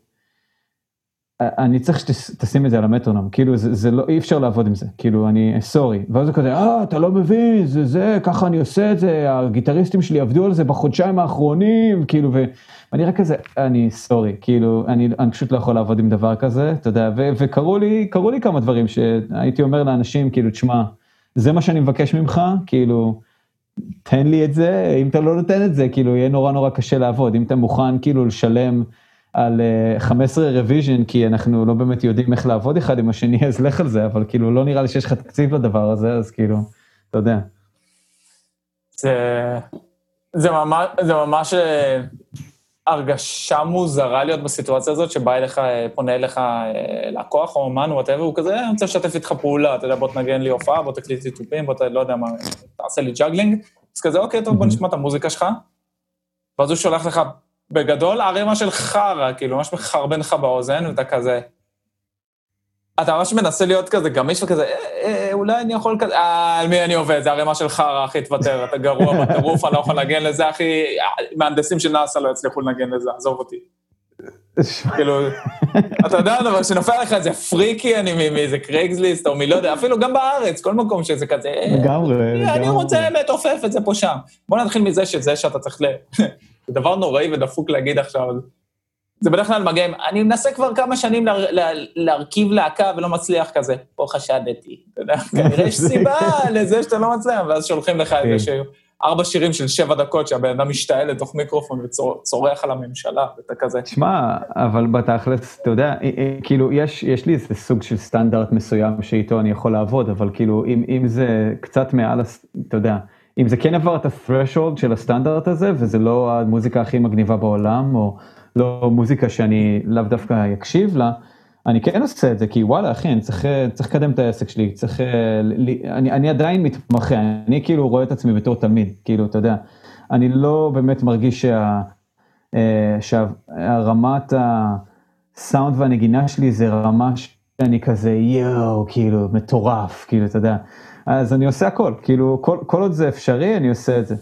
אני צריך שתשים את זה על המטרונום, כאילו זה, זה לא, אי אפשר לעבוד עם זה, כאילו אני, סורי, ואז הוא כזה, אה, אתה לא מבין, זה זה, ככה אני עושה את זה, הגיטריסטים שלי עבדו על זה בחודשיים האחרונים, כאילו, ואני רק כזה, אני sorry, כאילו, אני, אני פשוט לא יכול לעבוד עם דבר כזה, אתה יודע, ו, וקרו לי, קרו לי כמה דברים שהייתי אומר לאנשים, כאילו, תשמע, זה מה שאני מבקש ממך, כאילו, תן לי את זה, אם אתה לא נותן את זה, כאילו, יהיה נורא נורא קשה לעבוד, אם אתה מוכן כאילו לשלם, על 15 אה, revision, כי אנחנו לא באמת יודעים איך לעבוד אחד עם השני, אז לך על זה, אבל כאילו לא נראה לי שיש לך תקציב לדבר הזה, אז כאילו, אתה יודע. זה, זה ממש, זה ממש אה, הרגשה מוזרה להיות בסיטואציה הזאת, שבא אליך, אה, פונה אליך לקוח או אומן או whatever, הוא כזה, אני רוצה לשתף איתך פעולה, אתה יודע, בוא תנגן לי הופעה, בוא תקליט לי תופים, בוא, ת, לא יודע מה, תעשה לי juggling, אז כזה, אוקיי, טוב, בוא נשמע את המוזיקה שלך. ואז הוא שולח לך בגדול ערימה של חרא, כאילו, ממש מחרבן לך באוזן, ואתה כזה... אתה ממש מנסה להיות כזה גמיש וכזה, אה, אה, אולי אני יכול כזה, אה, על מי אני עובד? זה ערימה של חרא, אחי, תוותר, אתה גרוע בטירוף, אני לא יכול לנגן לזה, אחי, מהנדסים של נאסא לא יצליחו לנגן לזה, עזוב אותי. כאילו, אתה יודע, אבל שנופל לך איזה פריקי, אני מאיזה קרייגסליסט, או מלא יודע, אפילו גם בארץ, כל מקום שזה כזה, לגמרי, לגמרי. אני רוצה לתופף את זה פה שם. בוא נתחיל מזה שזה שאתה צריך. זה דבר נוראי ודפוק להגיד עכשיו. זה בדרך כלל מגיע עם, אני מנסה כבר כמה שנים לה, לה, להרכיב להקה ולא מצליח כזה, פה חשדתי, אתה יודע, כנראה יש סיבה לזה שאתה לא מצליח, ואז שולחים לך איזה כן. ארבע שירים של שבע דקות שהבן אדם משתעל לתוך מיקרופון וצורח על הממשלה, ואתה כזה. שמע, אבל בתכלס, אתה יודע, כאילו, יש, יש לי איזה סוג של סטנדרט מסוים שאיתו אני יכול לעבוד, אבל כאילו, אם, אם זה קצת מעל, אתה יודע, אם זה כן עבר את ה-threshold של הסטנדרט הזה, וזה לא המוזיקה הכי מגניבה בעולם, או לא מוזיקה שאני לאו דווקא אקשיב לה, אני כן עושה את זה, כי וואלה, אחי, אני צריך, צריך לקדם את העסק שלי, צריך, אני, אני עדיין מתמחה, אני כאילו רואה את עצמי בתור תלמיד, כאילו, אתה יודע, אני לא באמת מרגיש שה, אה, שהרמת הסאונד והנגינה שלי זה רמה שאני כזה יואו, כאילו, מטורף, כאילו, אתה יודע. אז אני עושה הכל, כאילו, כל, כל עוד זה אפשרי, אני עושה את זה.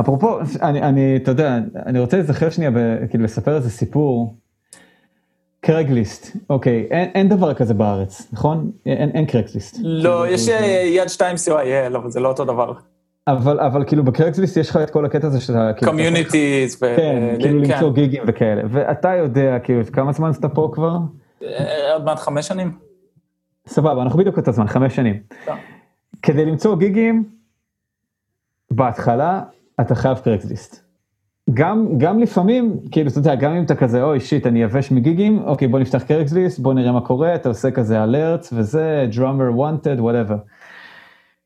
אפרופו, אני, אני, אתה יודע, אני רוצה להיזכר שנייה, ב, כאילו, לספר איזה סיפור. Craigslist, אוקיי, אין, אין דבר כזה בארץ, נכון? אין, אין Craigslist. לא, יש זה... אה, יד שתיים co.il, אבל זה לא אותו דבר. אבל, אבל כאילו ב Craigslist יש לך את כל הקטע הזה שאתה... communities. כאילו, כן, כאילו כן. למצוא גיגים וכאלה, ואתה יודע, כאילו, כמה זמן אתה פה כבר? אה, עוד מעט חמש שנים. סבבה, אנחנו בדיוק את הזמן, חמש שנים. טוב. כדי למצוא גיגים, בהתחלה אתה חייב קרקסליסט. גם, גם לפעמים, כאילו, אתה יודע, גם אם אתה כזה, אוי, שיט, אני יבש מגיגים, אוקיי, בוא נפתח קרקסליסט, בוא נראה מה קורה, אתה עושה כזה אלרטס וזה, drummer wanted, whatever.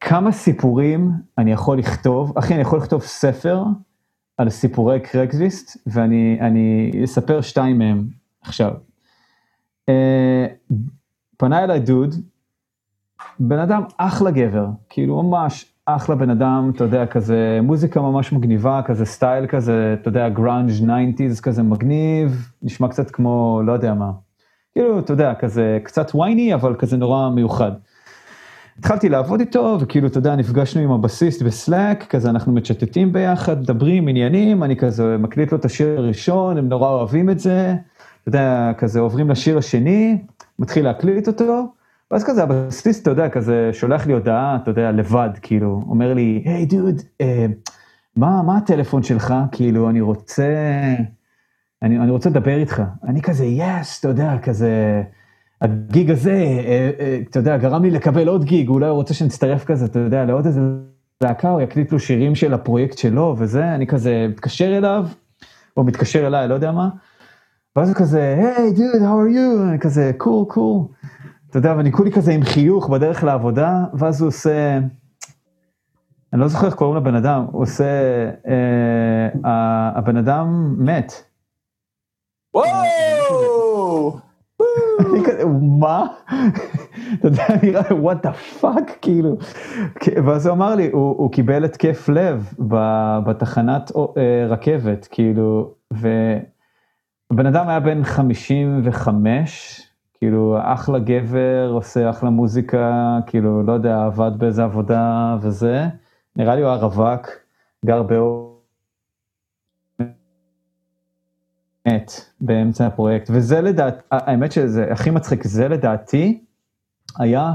כמה סיפורים אני יכול לכתוב, אחי, אני יכול לכתוב ספר על סיפורי קרקסליסט, ואני אספר שתיים מהם עכשיו. Uh, פנה אליי דוד, בן אדם אחלה גבר, כאילו ממש אחלה בן אדם, אתה יודע, כזה מוזיקה ממש מגניבה, כזה סטייל כזה, אתה יודע, grunge 90's כזה מגניב, נשמע קצת כמו, לא יודע מה. כאילו, אתה יודע, כזה קצת whiny, אבל כזה נורא מיוחד. התחלתי לעבוד איתו, וכאילו, אתה יודע, נפגשנו עם הבסיסט ב Slack, כזה אנחנו מצ'טטים ביחד, מדברים, עניינים, אני כזה מקליט לו את השיר הראשון, הם נורא אוהבים את זה, אתה יודע, כזה עוברים לשיר השני, מתחיל להקליט אותו, ואז כזה הבסיס, אתה יודע, כזה שולח לי הודעה, אתה יודע, לבד, כאילו, אומר לי, היי hey, דוד, אה, מה, מה הטלפון שלך? כאילו, אני רוצה, אני, אני רוצה לדבר איתך. אני כזה, יס, אתה יודע, כזה, הגיג הזה, אה, אה, אתה יודע, גרם לי לקבל עוד גיג, אולי הוא רוצה שנצטרף כזה, אתה יודע, לעוד איזה להקה, הוא יקליט לו שירים של הפרויקט שלו וזה, אני כזה מתקשר אליו, או מתקשר אליי, לא יודע מה, ואז הוא כזה, היי דוד, are you? אני כזה, קול, cool, קול. Cool. אתה יודע, ואני כולי כזה עם חיוך בדרך לעבודה, ואז הוא עושה, אני לא זוכר איך קוראים לבן אדם, הוא עושה, אה, הבן אדם מת. וואו! אני כזה, מה? אתה יודע, נראה, what the fuck, כאילו. ואז הוא אמר לי, הוא, הוא קיבל התקף לב בתחנת אה, רכבת, כאילו, והבן אדם היה בן 55, כאילו אחלה גבר, עושה אחלה מוזיקה, כאילו, לא יודע, עבד באיזה עבודה וזה. נראה לי הוא היה רווק, גר באור. מת באמצע הפרויקט, וזה לדעת, האמת שזה הכי מצחיק, זה לדעתי היה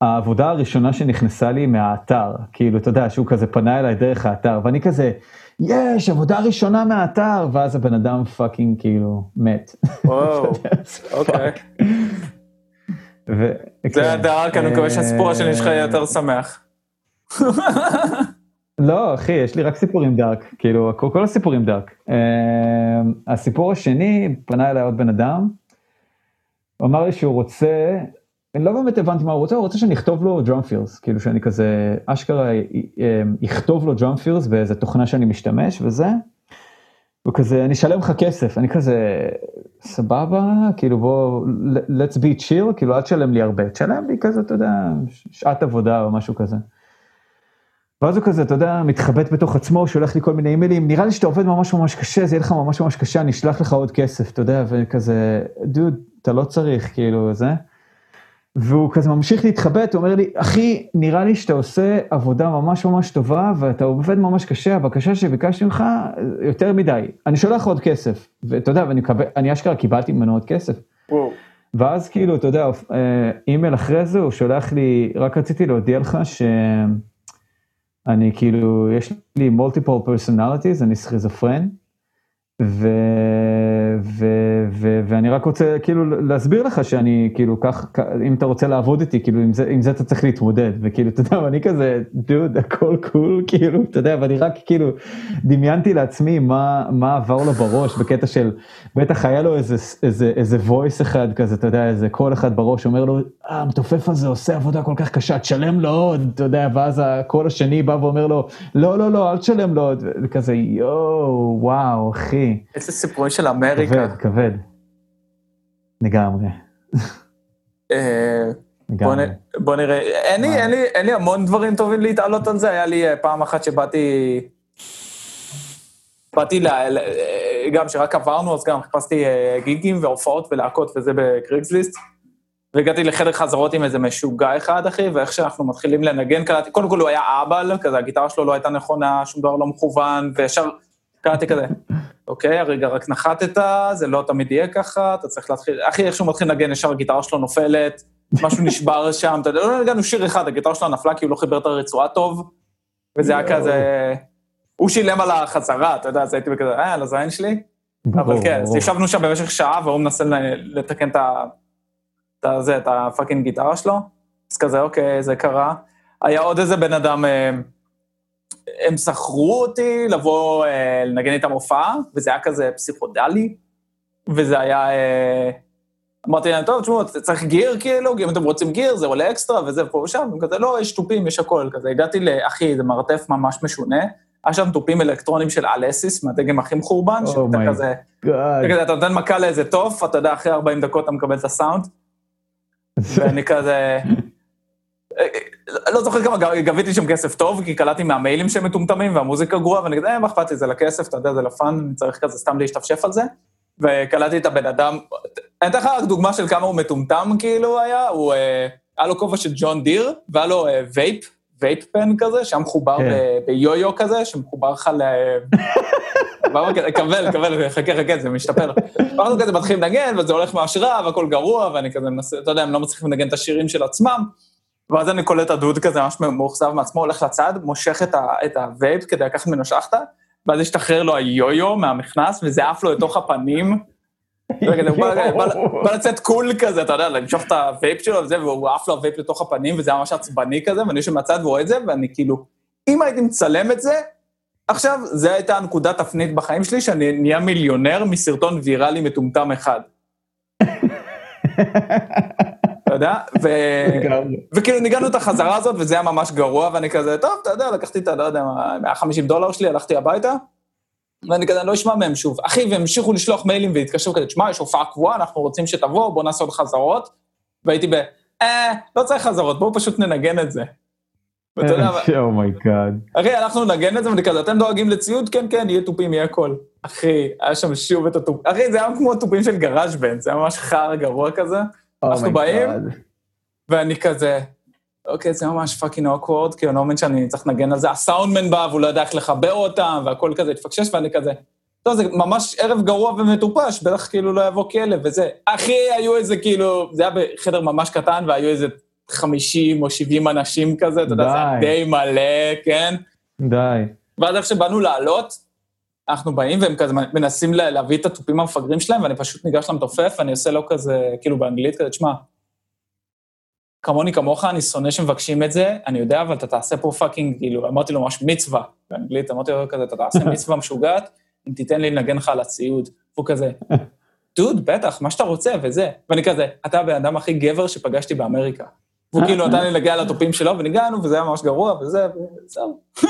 העבודה הראשונה שנכנסה לי מהאתר, כאילו, אתה יודע, שהוא כזה פנה אליי דרך האתר, ואני כזה, יש, עבודה ראשונה מהאתר, ואז הבן אדם fucking כאילו מת. וואו, אוקיי. זה ה dark, אני מקווה שהסיפור השני שלך יהיה יותר שמח. לא, אחי, יש לי רק סיפורים dark, כאילו, כל הסיפורים dark. הסיפור השני, פנה אליי עוד בן אדם, הוא אמר לי שהוא רוצה, אני לא באמת הבנתי מה הוא רוצה, הוא רוצה שאני אכתוב לו דראם פירס, כאילו שאני כזה, אשכרה יכתוב לו דראם פירס באיזה תוכנה שאני משתמש וזה. הוא כזה, אני אשלם לך כסף, אני כזה, סבבה, כאילו בוא, let's be chill, כאילו אל תשלם לי הרבה, תשלם לי כזה, אתה יודע, שעת עבודה או משהו כזה. ואז הוא כזה, אתה יודע, מתחבט בתוך עצמו, שולח לי כל מיני אימיילים, נראה לי שאתה עובד ממש ממש קשה, זה יהיה לך ממש ממש קשה, אני אשלח לך עוד כסף, אתה יודע, וכזה, דוד, אתה לא צריך, כאילו, זה. והוא כזה ממשיך להתחבט, הוא אומר לי, אחי, נראה לי שאתה עושה עבודה ממש ממש טובה, ואתה עובד ממש קשה, הבקשה שביקשתי ממך, יותר מדי, אני שולח עוד כסף. ואתה יודע, ואני מקבל, אני אשכרה קיבלתי ממנו עוד כסף. וואו. ואז כאילו, אתה יודע, אימייל אחרי זה, הוא שולח לי, רק רציתי להודיע לך שאני כאילו, יש לי multiple personalities, אני סכיזופרן. ו... ו... ו... ואני רק רוצה כאילו להסביר לך שאני כאילו כך, אם אתה רוצה לעבוד איתי, כאילו עם זה, עם זה אתה צריך להתמודד, וכאילו, אתה יודע, ואני כזה, dude, הכל cool, כאילו, אתה יודע, ואני רק כאילו דמיינתי לעצמי מה, מה עבר לו בראש בקטע של, בטח היה לו איזה, איזה, איזה voice אחד כזה, אתה יודע, איזה קול אחד בראש, אומר לו, אה, המתופף הזה עושה עבודה כל כך קשה, תשלם לו עוד, אתה יודע, ואז הקול השני בא ואומר לו, לא, לא, לא, אל תשלם לו עוד, וכזה, יואו, וואו, אחי. איזה סיפורים של אמריקה. כבד, כבד. לגמרי. אה, בוא נראה, אין לי, אין, לי, אין לי המון דברים טובים להתעלות על זה, היה לי אה, פעם אחת שבאתי, באתי, לה, גם שרק עברנו, אז גם חיפשתי אה, גיגים והופעות ולהקות וזה בקריגסליסט, והגעתי לחדר חזרות עם איזה משוגע אחד, אחי, ואיך שאנחנו מתחילים לנגן, קלטתי, קודם כל הוא היה אב"ל, כזה, הגיטרה שלו לא הייתה נכונה, שום דבר לא מכוון, וישר קראתי כזה, אוקיי, הרגע רק נחתת, זה לא תמיד יהיה ככה, אתה צריך להתחיל, אחי, איך שהוא מתחיל לנגן, ישר הגיטרה שלו נופלת, משהו נשבר שם, אתה יודע, לא נגענו שיר אחד, הגיטרה שלו נפלה כי הוא לא חיבר את הרצועה טוב, וזה היה כזה, הוא שילם על החזרה, אתה יודע, אז הייתי בכזה, אה, על הזין שלי. אבל כן, אז ישבנו שם במשך שעה, והוא מנסה לתקן את זה, את הפאקינג גיטרה שלו, אז כזה, אוקיי, זה קרה. היה עוד איזה בן אדם, הם שכרו אותי לבוא אה, לנגן איתם הופעה, וזה היה כזה פסיכודלי, וזה היה... אה, אמרתי להם, טוב, תשמעו, צריך גיר כאילו, אם אתם רוצים גיר, זה עולה אקסטרה וזה ופה ושם, וכזה, לא, יש תופים, יש הכל, כזה. הגעתי לאחי, זה מרתף ממש משונה, היה שם תופים אלקטרונים של אלסיס, מהדגם הכי מחורבן, Oh שאתה כזה, כזה, אתה נותן מכה לאיזה תוף, אתה יודע, אחרי 40 דקות אתה מקבל את הסאונד, ואני כזה... לא זוכר כמה, גביתי שם כסף טוב, כי קלטתי מהמיילים שהם מטומטמים והמוזיקה גרועה, ואני כזה, אה, מה אכפת לי, זה לכסף, אתה יודע, זה ל fun, אני צריך כזה סתם להשתפשף על זה. וקלטתי את הבן אדם, אני אתן לך רק דוגמה של כמה הוא מטומטם כאילו היה, הוא, אה, היה לו כובע של ג'ון דיר, והיה לו אה, vape, vape pen כזה, שהיה מחובר כן. ביו-יו כזה, שמחובר לך ל... קבל, קבל, חכה, חכה, זה משתפר. ואנחנו כזה מתחילים לנגן, וזה הולך מהשראה, והכל גרוע, ואני כזה מנסה, אתה יודע, הם לא מצליחים לנגן את השירים של עצמם. ואז אני קולט את הדוד כזה, ממש מאוכזב מעצמו, הולך לצד, מושך את, ה, את ה vape כדי לקחת ממנו שחטה, ואז השתחרר לו היו-יו מהמכנס, וזה עף לו לתוך הפנים. בא, לצאת קול כזה, אתה יודע, למשוך את ה vape שלו וזה, והוא עף לו ה vape לתוך הפנים, וזה היה ממש עצבני כזה, ואני יושב מהצד ורואה את זה, ואני כאילו, אם הייתי מצלם את זה, עכשיו, זו הייתה הנקודת תפנית בחיים שלי, שאני נהיה מיליונר מסרטון ויראלי מטומטם אחד. אתה יודע? וכאילו ניגענו את החזרה הזאת, וזה היה ממש גרוע, ואני כזה, טוב, אתה יודע, לקחתי את ה... לא יודע, מה, 150 דולר שלי, הלכתי הביתה, ואני כזה, אני לא אשמע מהם שוב. אחי, והמשיכו לשלוח מיילים והתקשרו כזה, תשמע, יש הופעה קבועה, אנחנו רוצים שתבוא, בוא נעשה עוד חזרות. והייתי ב, אה, לא צריך חזרות, בואו פשוט ננגן את זה. ואתה יודע, Oh my god. אחי, אנחנו נגן את זה, ואני כזה, אתם דואגים לציוד? כן, כן, יהיה תופים, יהיה הכל. אחי, היה שם שוב את התופים, אחי, זה היה כמו התופים של GarageBand, זה היה ממש חרא גרוע כזה. אנחנו באים, ואני כזה, אוקיי, זה ממש fucking awkward, כי אני לא מבין שאני צריך לנגן על זה. הסאונדמן בא והוא לא יודע איך לחבר אותם, והכל כזה התפקשש, ואני כזה, טוב, זה ממש ערב גרוע ומטופש, בטח כאילו לא יבוא כלב וזה. אחי, היו איזה כאילו, זה היה בחדר ממש קטן, והיו איזה 50 או 70 אנשים כזה, אתה יודע, זה היה די מלא, כן? די. ואז איך שבאנו לעלות, אנחנו באים והם כזה מנסים להביא את התופים המפגרים שלהם, ואני פשוט ניגש למתופף, ואני עושה לו כזה, כאילו באנגלית כזה, תשמע, כמוני כמוך, אני שונא שמבקשים את זה, אני יודע, אבל אתה תעשה פה fucking, כאילו, אמרתי לו ממש מצווה, באנגלית, אמרתי לו כזה, אתה תעשה מצווה משוגעת, אם תיתן לי לנגן לך על הציוד. הוא כזה, דוד, בטח, מה שאתה רוצה, וזה. ואני כזה, אתה הבן אדם הכי גבר שפגשתי באמריקה. והוא כאילו נתן לי לנגן על התופים שלו, וניגענו, וזה היה ממש גרוע, וזה, וזהו.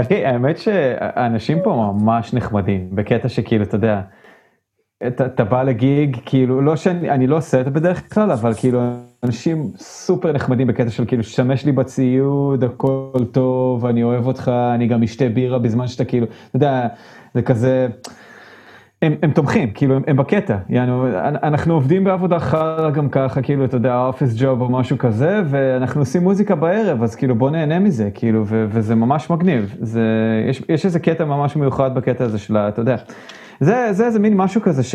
אחי, האמת שאנשים פה ממש נחמדים, בקטע שכאילו, אתה יודע, אתה, בא לגיג, כאילו, לא שאני, אני לא עושה את זה בדרך כלל, אבל כאילו, אנשים סופר נחמדים בקטע של כאילו, שתמש לי בציוד, הכל טוב, אני אוהב אותך, אני גם אשתה בירה בזמן שאתה כאילו, אתה יודע, זה כזה, הם, הם תומכים, כאילו, הם, הם בקטע, יענו, אנחנו עובדים בעבודה חרא גם ככה, כאילו, אתה יודע, אופיס ג'וב או משהו כזה, ואנחנו עושים מוזיקה בערב, אז כאילו, בוא נהנה מזה, כאילו, ו, וזה ממש מגניב, זה, יש, יש איזה קטע ממש מיוחד בקטע הזה של, אתה יודע. זה, זה איזה מין משהו כזה ש...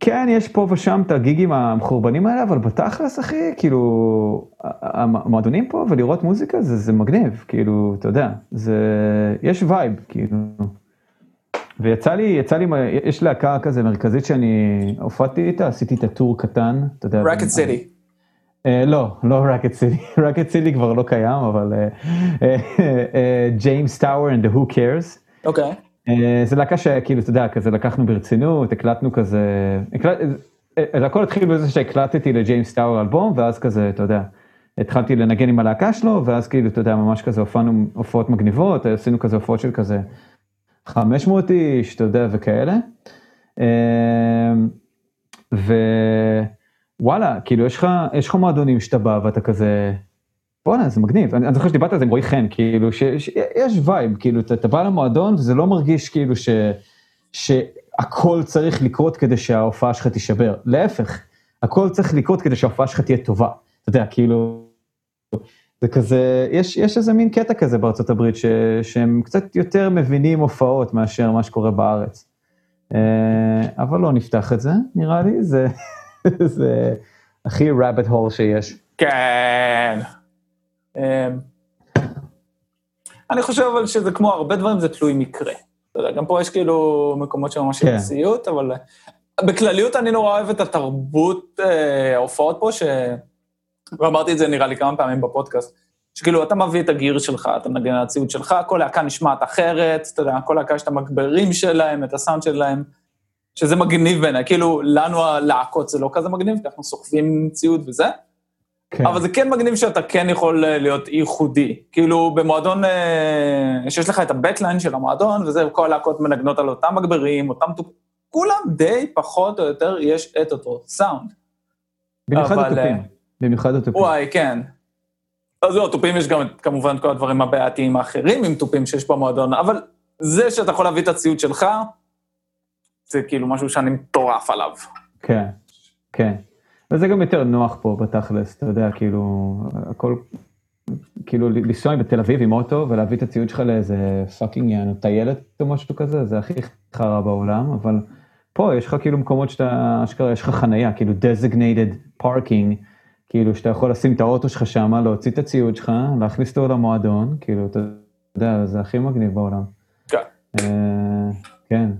כן, יש פה ושם את הגיגים המחורבנים האלה, אבל בתכלס, אחי, כאילו, המועדונים פה ולראות מוזיקה זה, זה מגניב, כאילו, אתה יודע, זה, יש vibe, כאילו. ויצא לי, יצא לי, יש להקה כזה מרכזית שאני הופעתי איתה, עשיתי את ה tour קטן, אתה יודע. רקט סיטי. Uh, לא, לא רקט סיטי, רקט סיטי כבר לא קיים, אבל James Tower and the Who Cares. אוקיי. Okay. אה, זה להקה שכאילו, אתה יודע, כזה לקחנו ברצינות, הקלטנו כזה, הקלט, אה, אה, הכל התחיל בזה שהקלטתי ל James Tower אלבום, ואז כזה, אתה יודע, התחלתי לנגן עם הלהקה שלו, ואז כאילו, אתה יודע, ממש כזה הופענו הופעות מגניבות, עשינו כזה הופעות של כזה 500 איש, אתה יודע, וכאלה. ווואלה, כאילו, יש לך, יש לך מועדונים שאתה בא ואתה כזה, בואנה, זה מגניב. אני, אני זוכר שדיברת על זה עם רועי חן, כאילו, שיש וייב, כאילו, אתה, אתה בא למועדון וזה לא מרגיש כאילו ש, שהכל צריך לקרות כדי שההופעה שלך תישבר. להפך, הכל צריך לקרות כדי שההופעה שלך תהיה טובה. אתה יודע, כאילו, זה כזה, יש, יש איזה מין קטע כזה בארצות הברית, ש, שהם קצת יותר מבינים הופעות מאשר מה שקורה בארץ. אה, אבל לא נפתח את זה, נראה לי, זה, זה הכי rabbit hole שיש. כן. אמ, אני חושב אבל שזה כמו הרבה דברים, זה תלוי מקרה. אתה יודע, גם פה יש כאילו מקומות שממש כן. סיוט, אבל בכלליות אני נורא אוהב את התרבות, אה, ההופעות פה, ש... ואמרתי את זה נראה לי כמה פעמים בפודקאסט, שכאילו אתה מביא את ה gear שלך, אתה מנגן על הציוד שלך, כל להקה נשמעת אחרת, אתה יודע, כל להקה יש את המגברים שלהם, את הסאונד שלהם, שזה מגניב בעיניי, כאילו לנו הלהקות זה לא כזה מגניב, כי אנחנו סוחבים ציוד וזה, כן. אבל זה כן מגניב שאתה כן יכול אה, להיות ייחודי. כאילו, במועדון, אה, שיש לך את ה backline של המועדון, וזה, כל הלהקות מנגנות על אותם מגברים, אותם תופ... כולם די, פחות או יותר, יש את אותו סאונד. במיוחד אבל... התופים. במיוחד התופים. וואי, כן. אז לא, תופים יש גם כמובן כל הדברים הבעייתיים האחרים עם תופים שיש במועדון, אבל זה שאתה יכול להביא את הציוד שלך, זה כאילו משהו שאני מטורף עליו. כן, כן. וזה גם יותר נוח פה בתכלס, אתה יודע, כאילו, הכל, כאילו לנסוע בתל אביב עם אוטו ולהביא את הציוד שלך לאיזה fucking טיילת או משהו כזה, זה הכי חרא בעולם, אבל פה יש לך כאילו מקומות שאתה, אשכרה יש לך חנייה, כאילו designated parking, כאילו שאתה יכול לשים את האוטו שלך שם, להוציא את הציוד שלך, להכניס אותו למועדון, כאילו, אתה יודע, זה הכי מגניב בעולם. כן. אה, כן.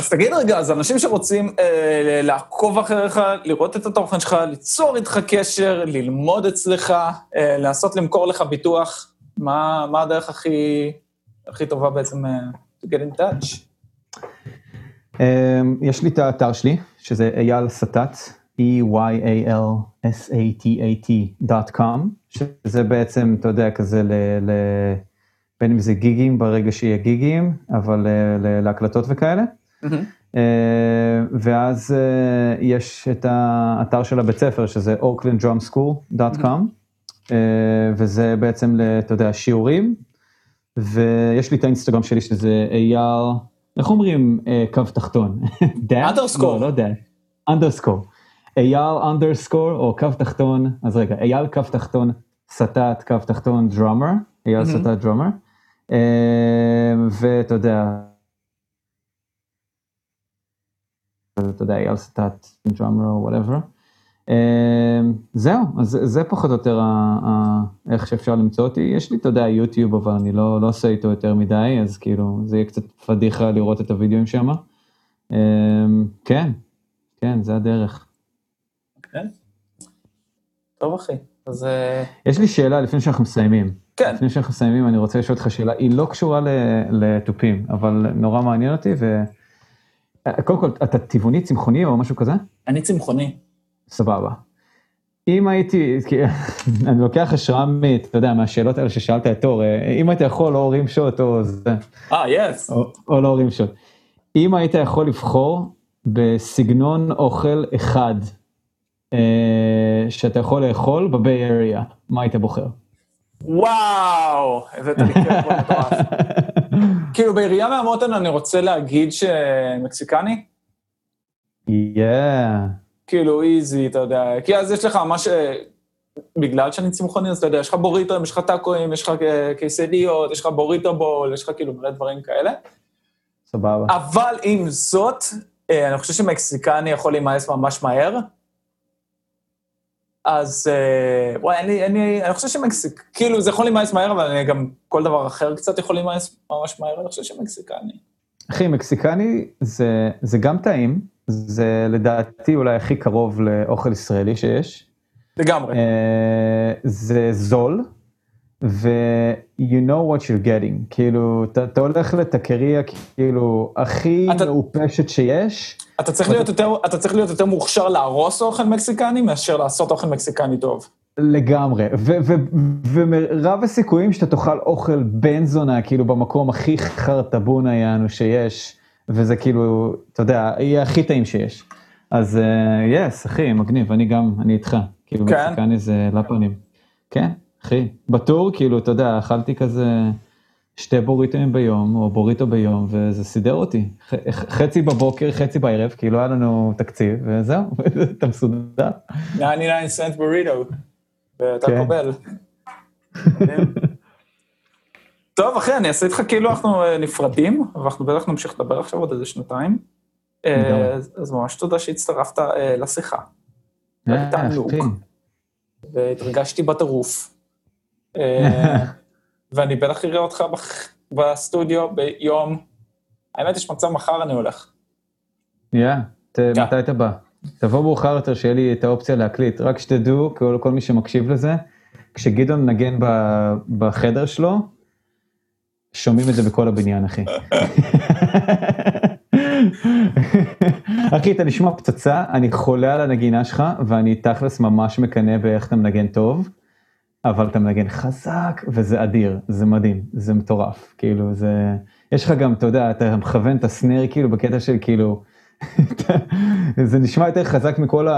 אז תגיד רגע, אז אנשים שרוצים אה, לעקוב אחריך, לראות את התוכן שלך, ליצור איתך קשר, ללמוד אצלך, אה, לנסות למכור לך ביטוח, מה, מה הדרך הכי, הכי טובה בעצם uh, to get in touch? Um, יש לי את האתר שלי, שזה אייל סטאט, e-y-a-l-s-a-t-a-t.com, שזה בעצם, אתה יודע, כזה ל... ל בין אם זה גיגים ברגע שיהיה גיגים, אבל להקלטות וכאלה. Mm-hmm. ואז אה, יש את האתר של הבית ספר, שזה oaklanddrumschool.com, mm-hmm. וזה בעצם, אתה יודע, שיעורים, ויש לי את האינסטגרם שלי שזה אייל, איך אומרים אה, קו תחתון? Dash? Underscore. לא, לא dash. Underscore. אייל underscore או קו תחתון, אז רגע, אייל קו תחתון, סטט קו תחתון drummer, אייל מהמם. סטט drummer. אה, ואתה יודע, אתה יודע, אייל סטט drummer או whatever. זהו, אז זה- פחות או יותר איך שאפשר למצוא אותי. יש לי, אתה יודע, יוטיוב, אבל אני לא לא עושה איתו יותר מדי, אז כאילו, זה יהיה קצת פדיחה לראות את הוידאוים שם. כן, כן, זה הדרך. טוב, אחי. אז אה, יש לי שאלה לפני שאנחנו מסיימים. כן, לפני שאנחנו מסיימים, אני רוצה לשאול אותך שאלה, היא לא קשורה לתופים, אבל נורא מעניין אותי, ו... קודם כל, אתה טבעוני, צמחוני או משהו כזה? אני צמחוני. סבבה. אם הייתי, אני לוקח השראה, אתה יודע, מהשאלות האלה ששאלת את אור, אה, אם היית יכול או רים שוט או זה, אה, יס. או, לא רים שוט. אם היית יכול לבחור בסגנון אוכל אחד אה, שאתה יכול לאכול בביי אריה, מה היית בוחר? וואו, כיף פה מטורף. כאילו, בעירייה מהמותן אני רוצה להגיד שמקסיקני, יאה, כאילו איזי, אתה יודע, כי אז יש לך ממש, אה, בגלל שאני צמחוני, אז אתה יודע, יש לך בוריטו, יש לך טאקואים, יש לך אה, קייסדיות, יש לך בוריטו בול, יש לך כאילו מלא דברים כאלה. סבבה. אבל עם זאת, אה, אני חושב שמקסיקני יכול להימאס ממש מהר. אז אה, וואי, אין לי, אני חושב שמקסיק, כאילו זה יכול להימאס מהר, אבל אני גם כל דבר אחר קצת יכול להימאס ממש מהר, אני חושב שמקסיקני. אחי, מקסיקני זה, זה גם טעים, זה לדעתי אולי הכי קרוב לאוכל ישראלי שיש. לגמרי. אה, זה זול, ו- you know what you're getting, כאילו, אתה, אתה הולך לטקריה כאילו הכי אתה- מעופשת שיש, אתה צריך להיות יותר, אתה צריך להיות יותר מוכשר להרוס אוכל מקסיקני מאשר לעשות אוכל מקסיקני טוב. לגמרי, ו- ו- ומרב הסיכויים שאתה תאכל אוכל בן זונה, כאילו במקום הכי חרטבונה יענו שיש, וזה כאילו, אתה יודע, יהיה הכי טעים שיש. אז יס, uh, אחי, מגניב, אני גם, אני איתך, כאילו כן? מקסיקני זה לפנים. כן, אחי, בטור, כאילו, אתה יודע, אכלתי כזה שתי בוריטואים ביום, או בוריטו ביום, וזה סידר אותי. חצי בבוקר, חצי בערב, כי לא היה לנו תקציב, וזהו, אתה מסודר. 99 סנט בוריטו. ואתה כן. קובל. טוב, אחי, אני אעשה איתך כאילו אנחנו אה, נפרדים, ואנחנו בטח נמשיך לדבר עכשיו עוד איזה שנתיים. אה. אז ממש תודה שהצטרפת אה, לשיחה. תענוג. והתרגשתי בטירוף. אה, ואני בטח אראה אותך בסטודיו ביום, האמת יש מצב מחר אני הולך. יא. מתי אתה בא? תבוא מאוחר יותר שיהיה לי את האופציה להקליט, רק שתדעו, כל, כל מי שמקשיב לזה, כשגדעון נגן ב- בחדר שלו, שומעים את זה בכל הבניין, אחי. אחי, אתה נשמע פצצה, אני חולה על הנגינה שלך, ואני תכלס ממש מקנא באיך אתה מנגן טוב, אבל אתה מנגן חזק, וזה אדיר, זה מדהים, זה מטורף, כאילו, זה... יש לך גם, אתה יודע, אתה מכוון את הסנר כאילו בקטע של כאילו, זה נשמע יותר חזק מכל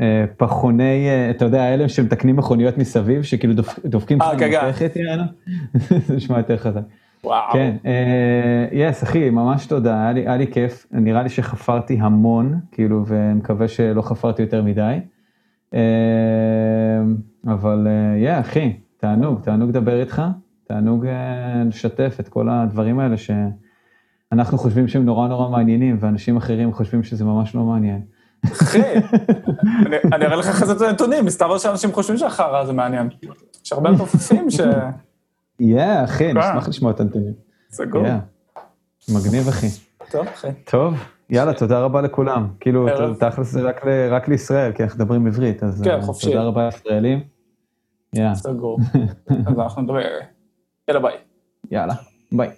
הפחוני, אתה יודע, האלה שמתקנים מכוניות מסביב, שכאילו דופ- דופקים אה, לך יענו. זה נשמע יותר חזק. וואו. כן, יס, אחי, ממש תודה, היה לי כיף, נראה לי שחפרתי המון, כאילו, ומקווה שלא חפרתי יותר מדי. אה, אבל יא, אחי, תענוג, תענוג לדבר איתך, תענוג אה, לשתף את כל הדברים האלה שאנחנו חושבים שהם נורא נורא מעניינים, ואנשים אחרים חושבים שזה ממש לא מעניין. אחי, אני- אראה לך אחרי זה את הנתונים, מסתבר שאנשים חושבים שהחרא זה מעניין. יש הרבה מתופפים ש... יא, אחי, כן. נשמח לשמוע את הנתונים. סגור. מגניב, אחי. טוב, אחי. טוב, יאללה, תודה רבה לכולם. כאילו. תכלס זה רק לישראל, כי אנחנו מדברים עברית, אז כן, אה. תודה רבה לישראלים. יאללה, סגור. אז אנחנו נדבר. יאללה ביי. יאללה, ביי.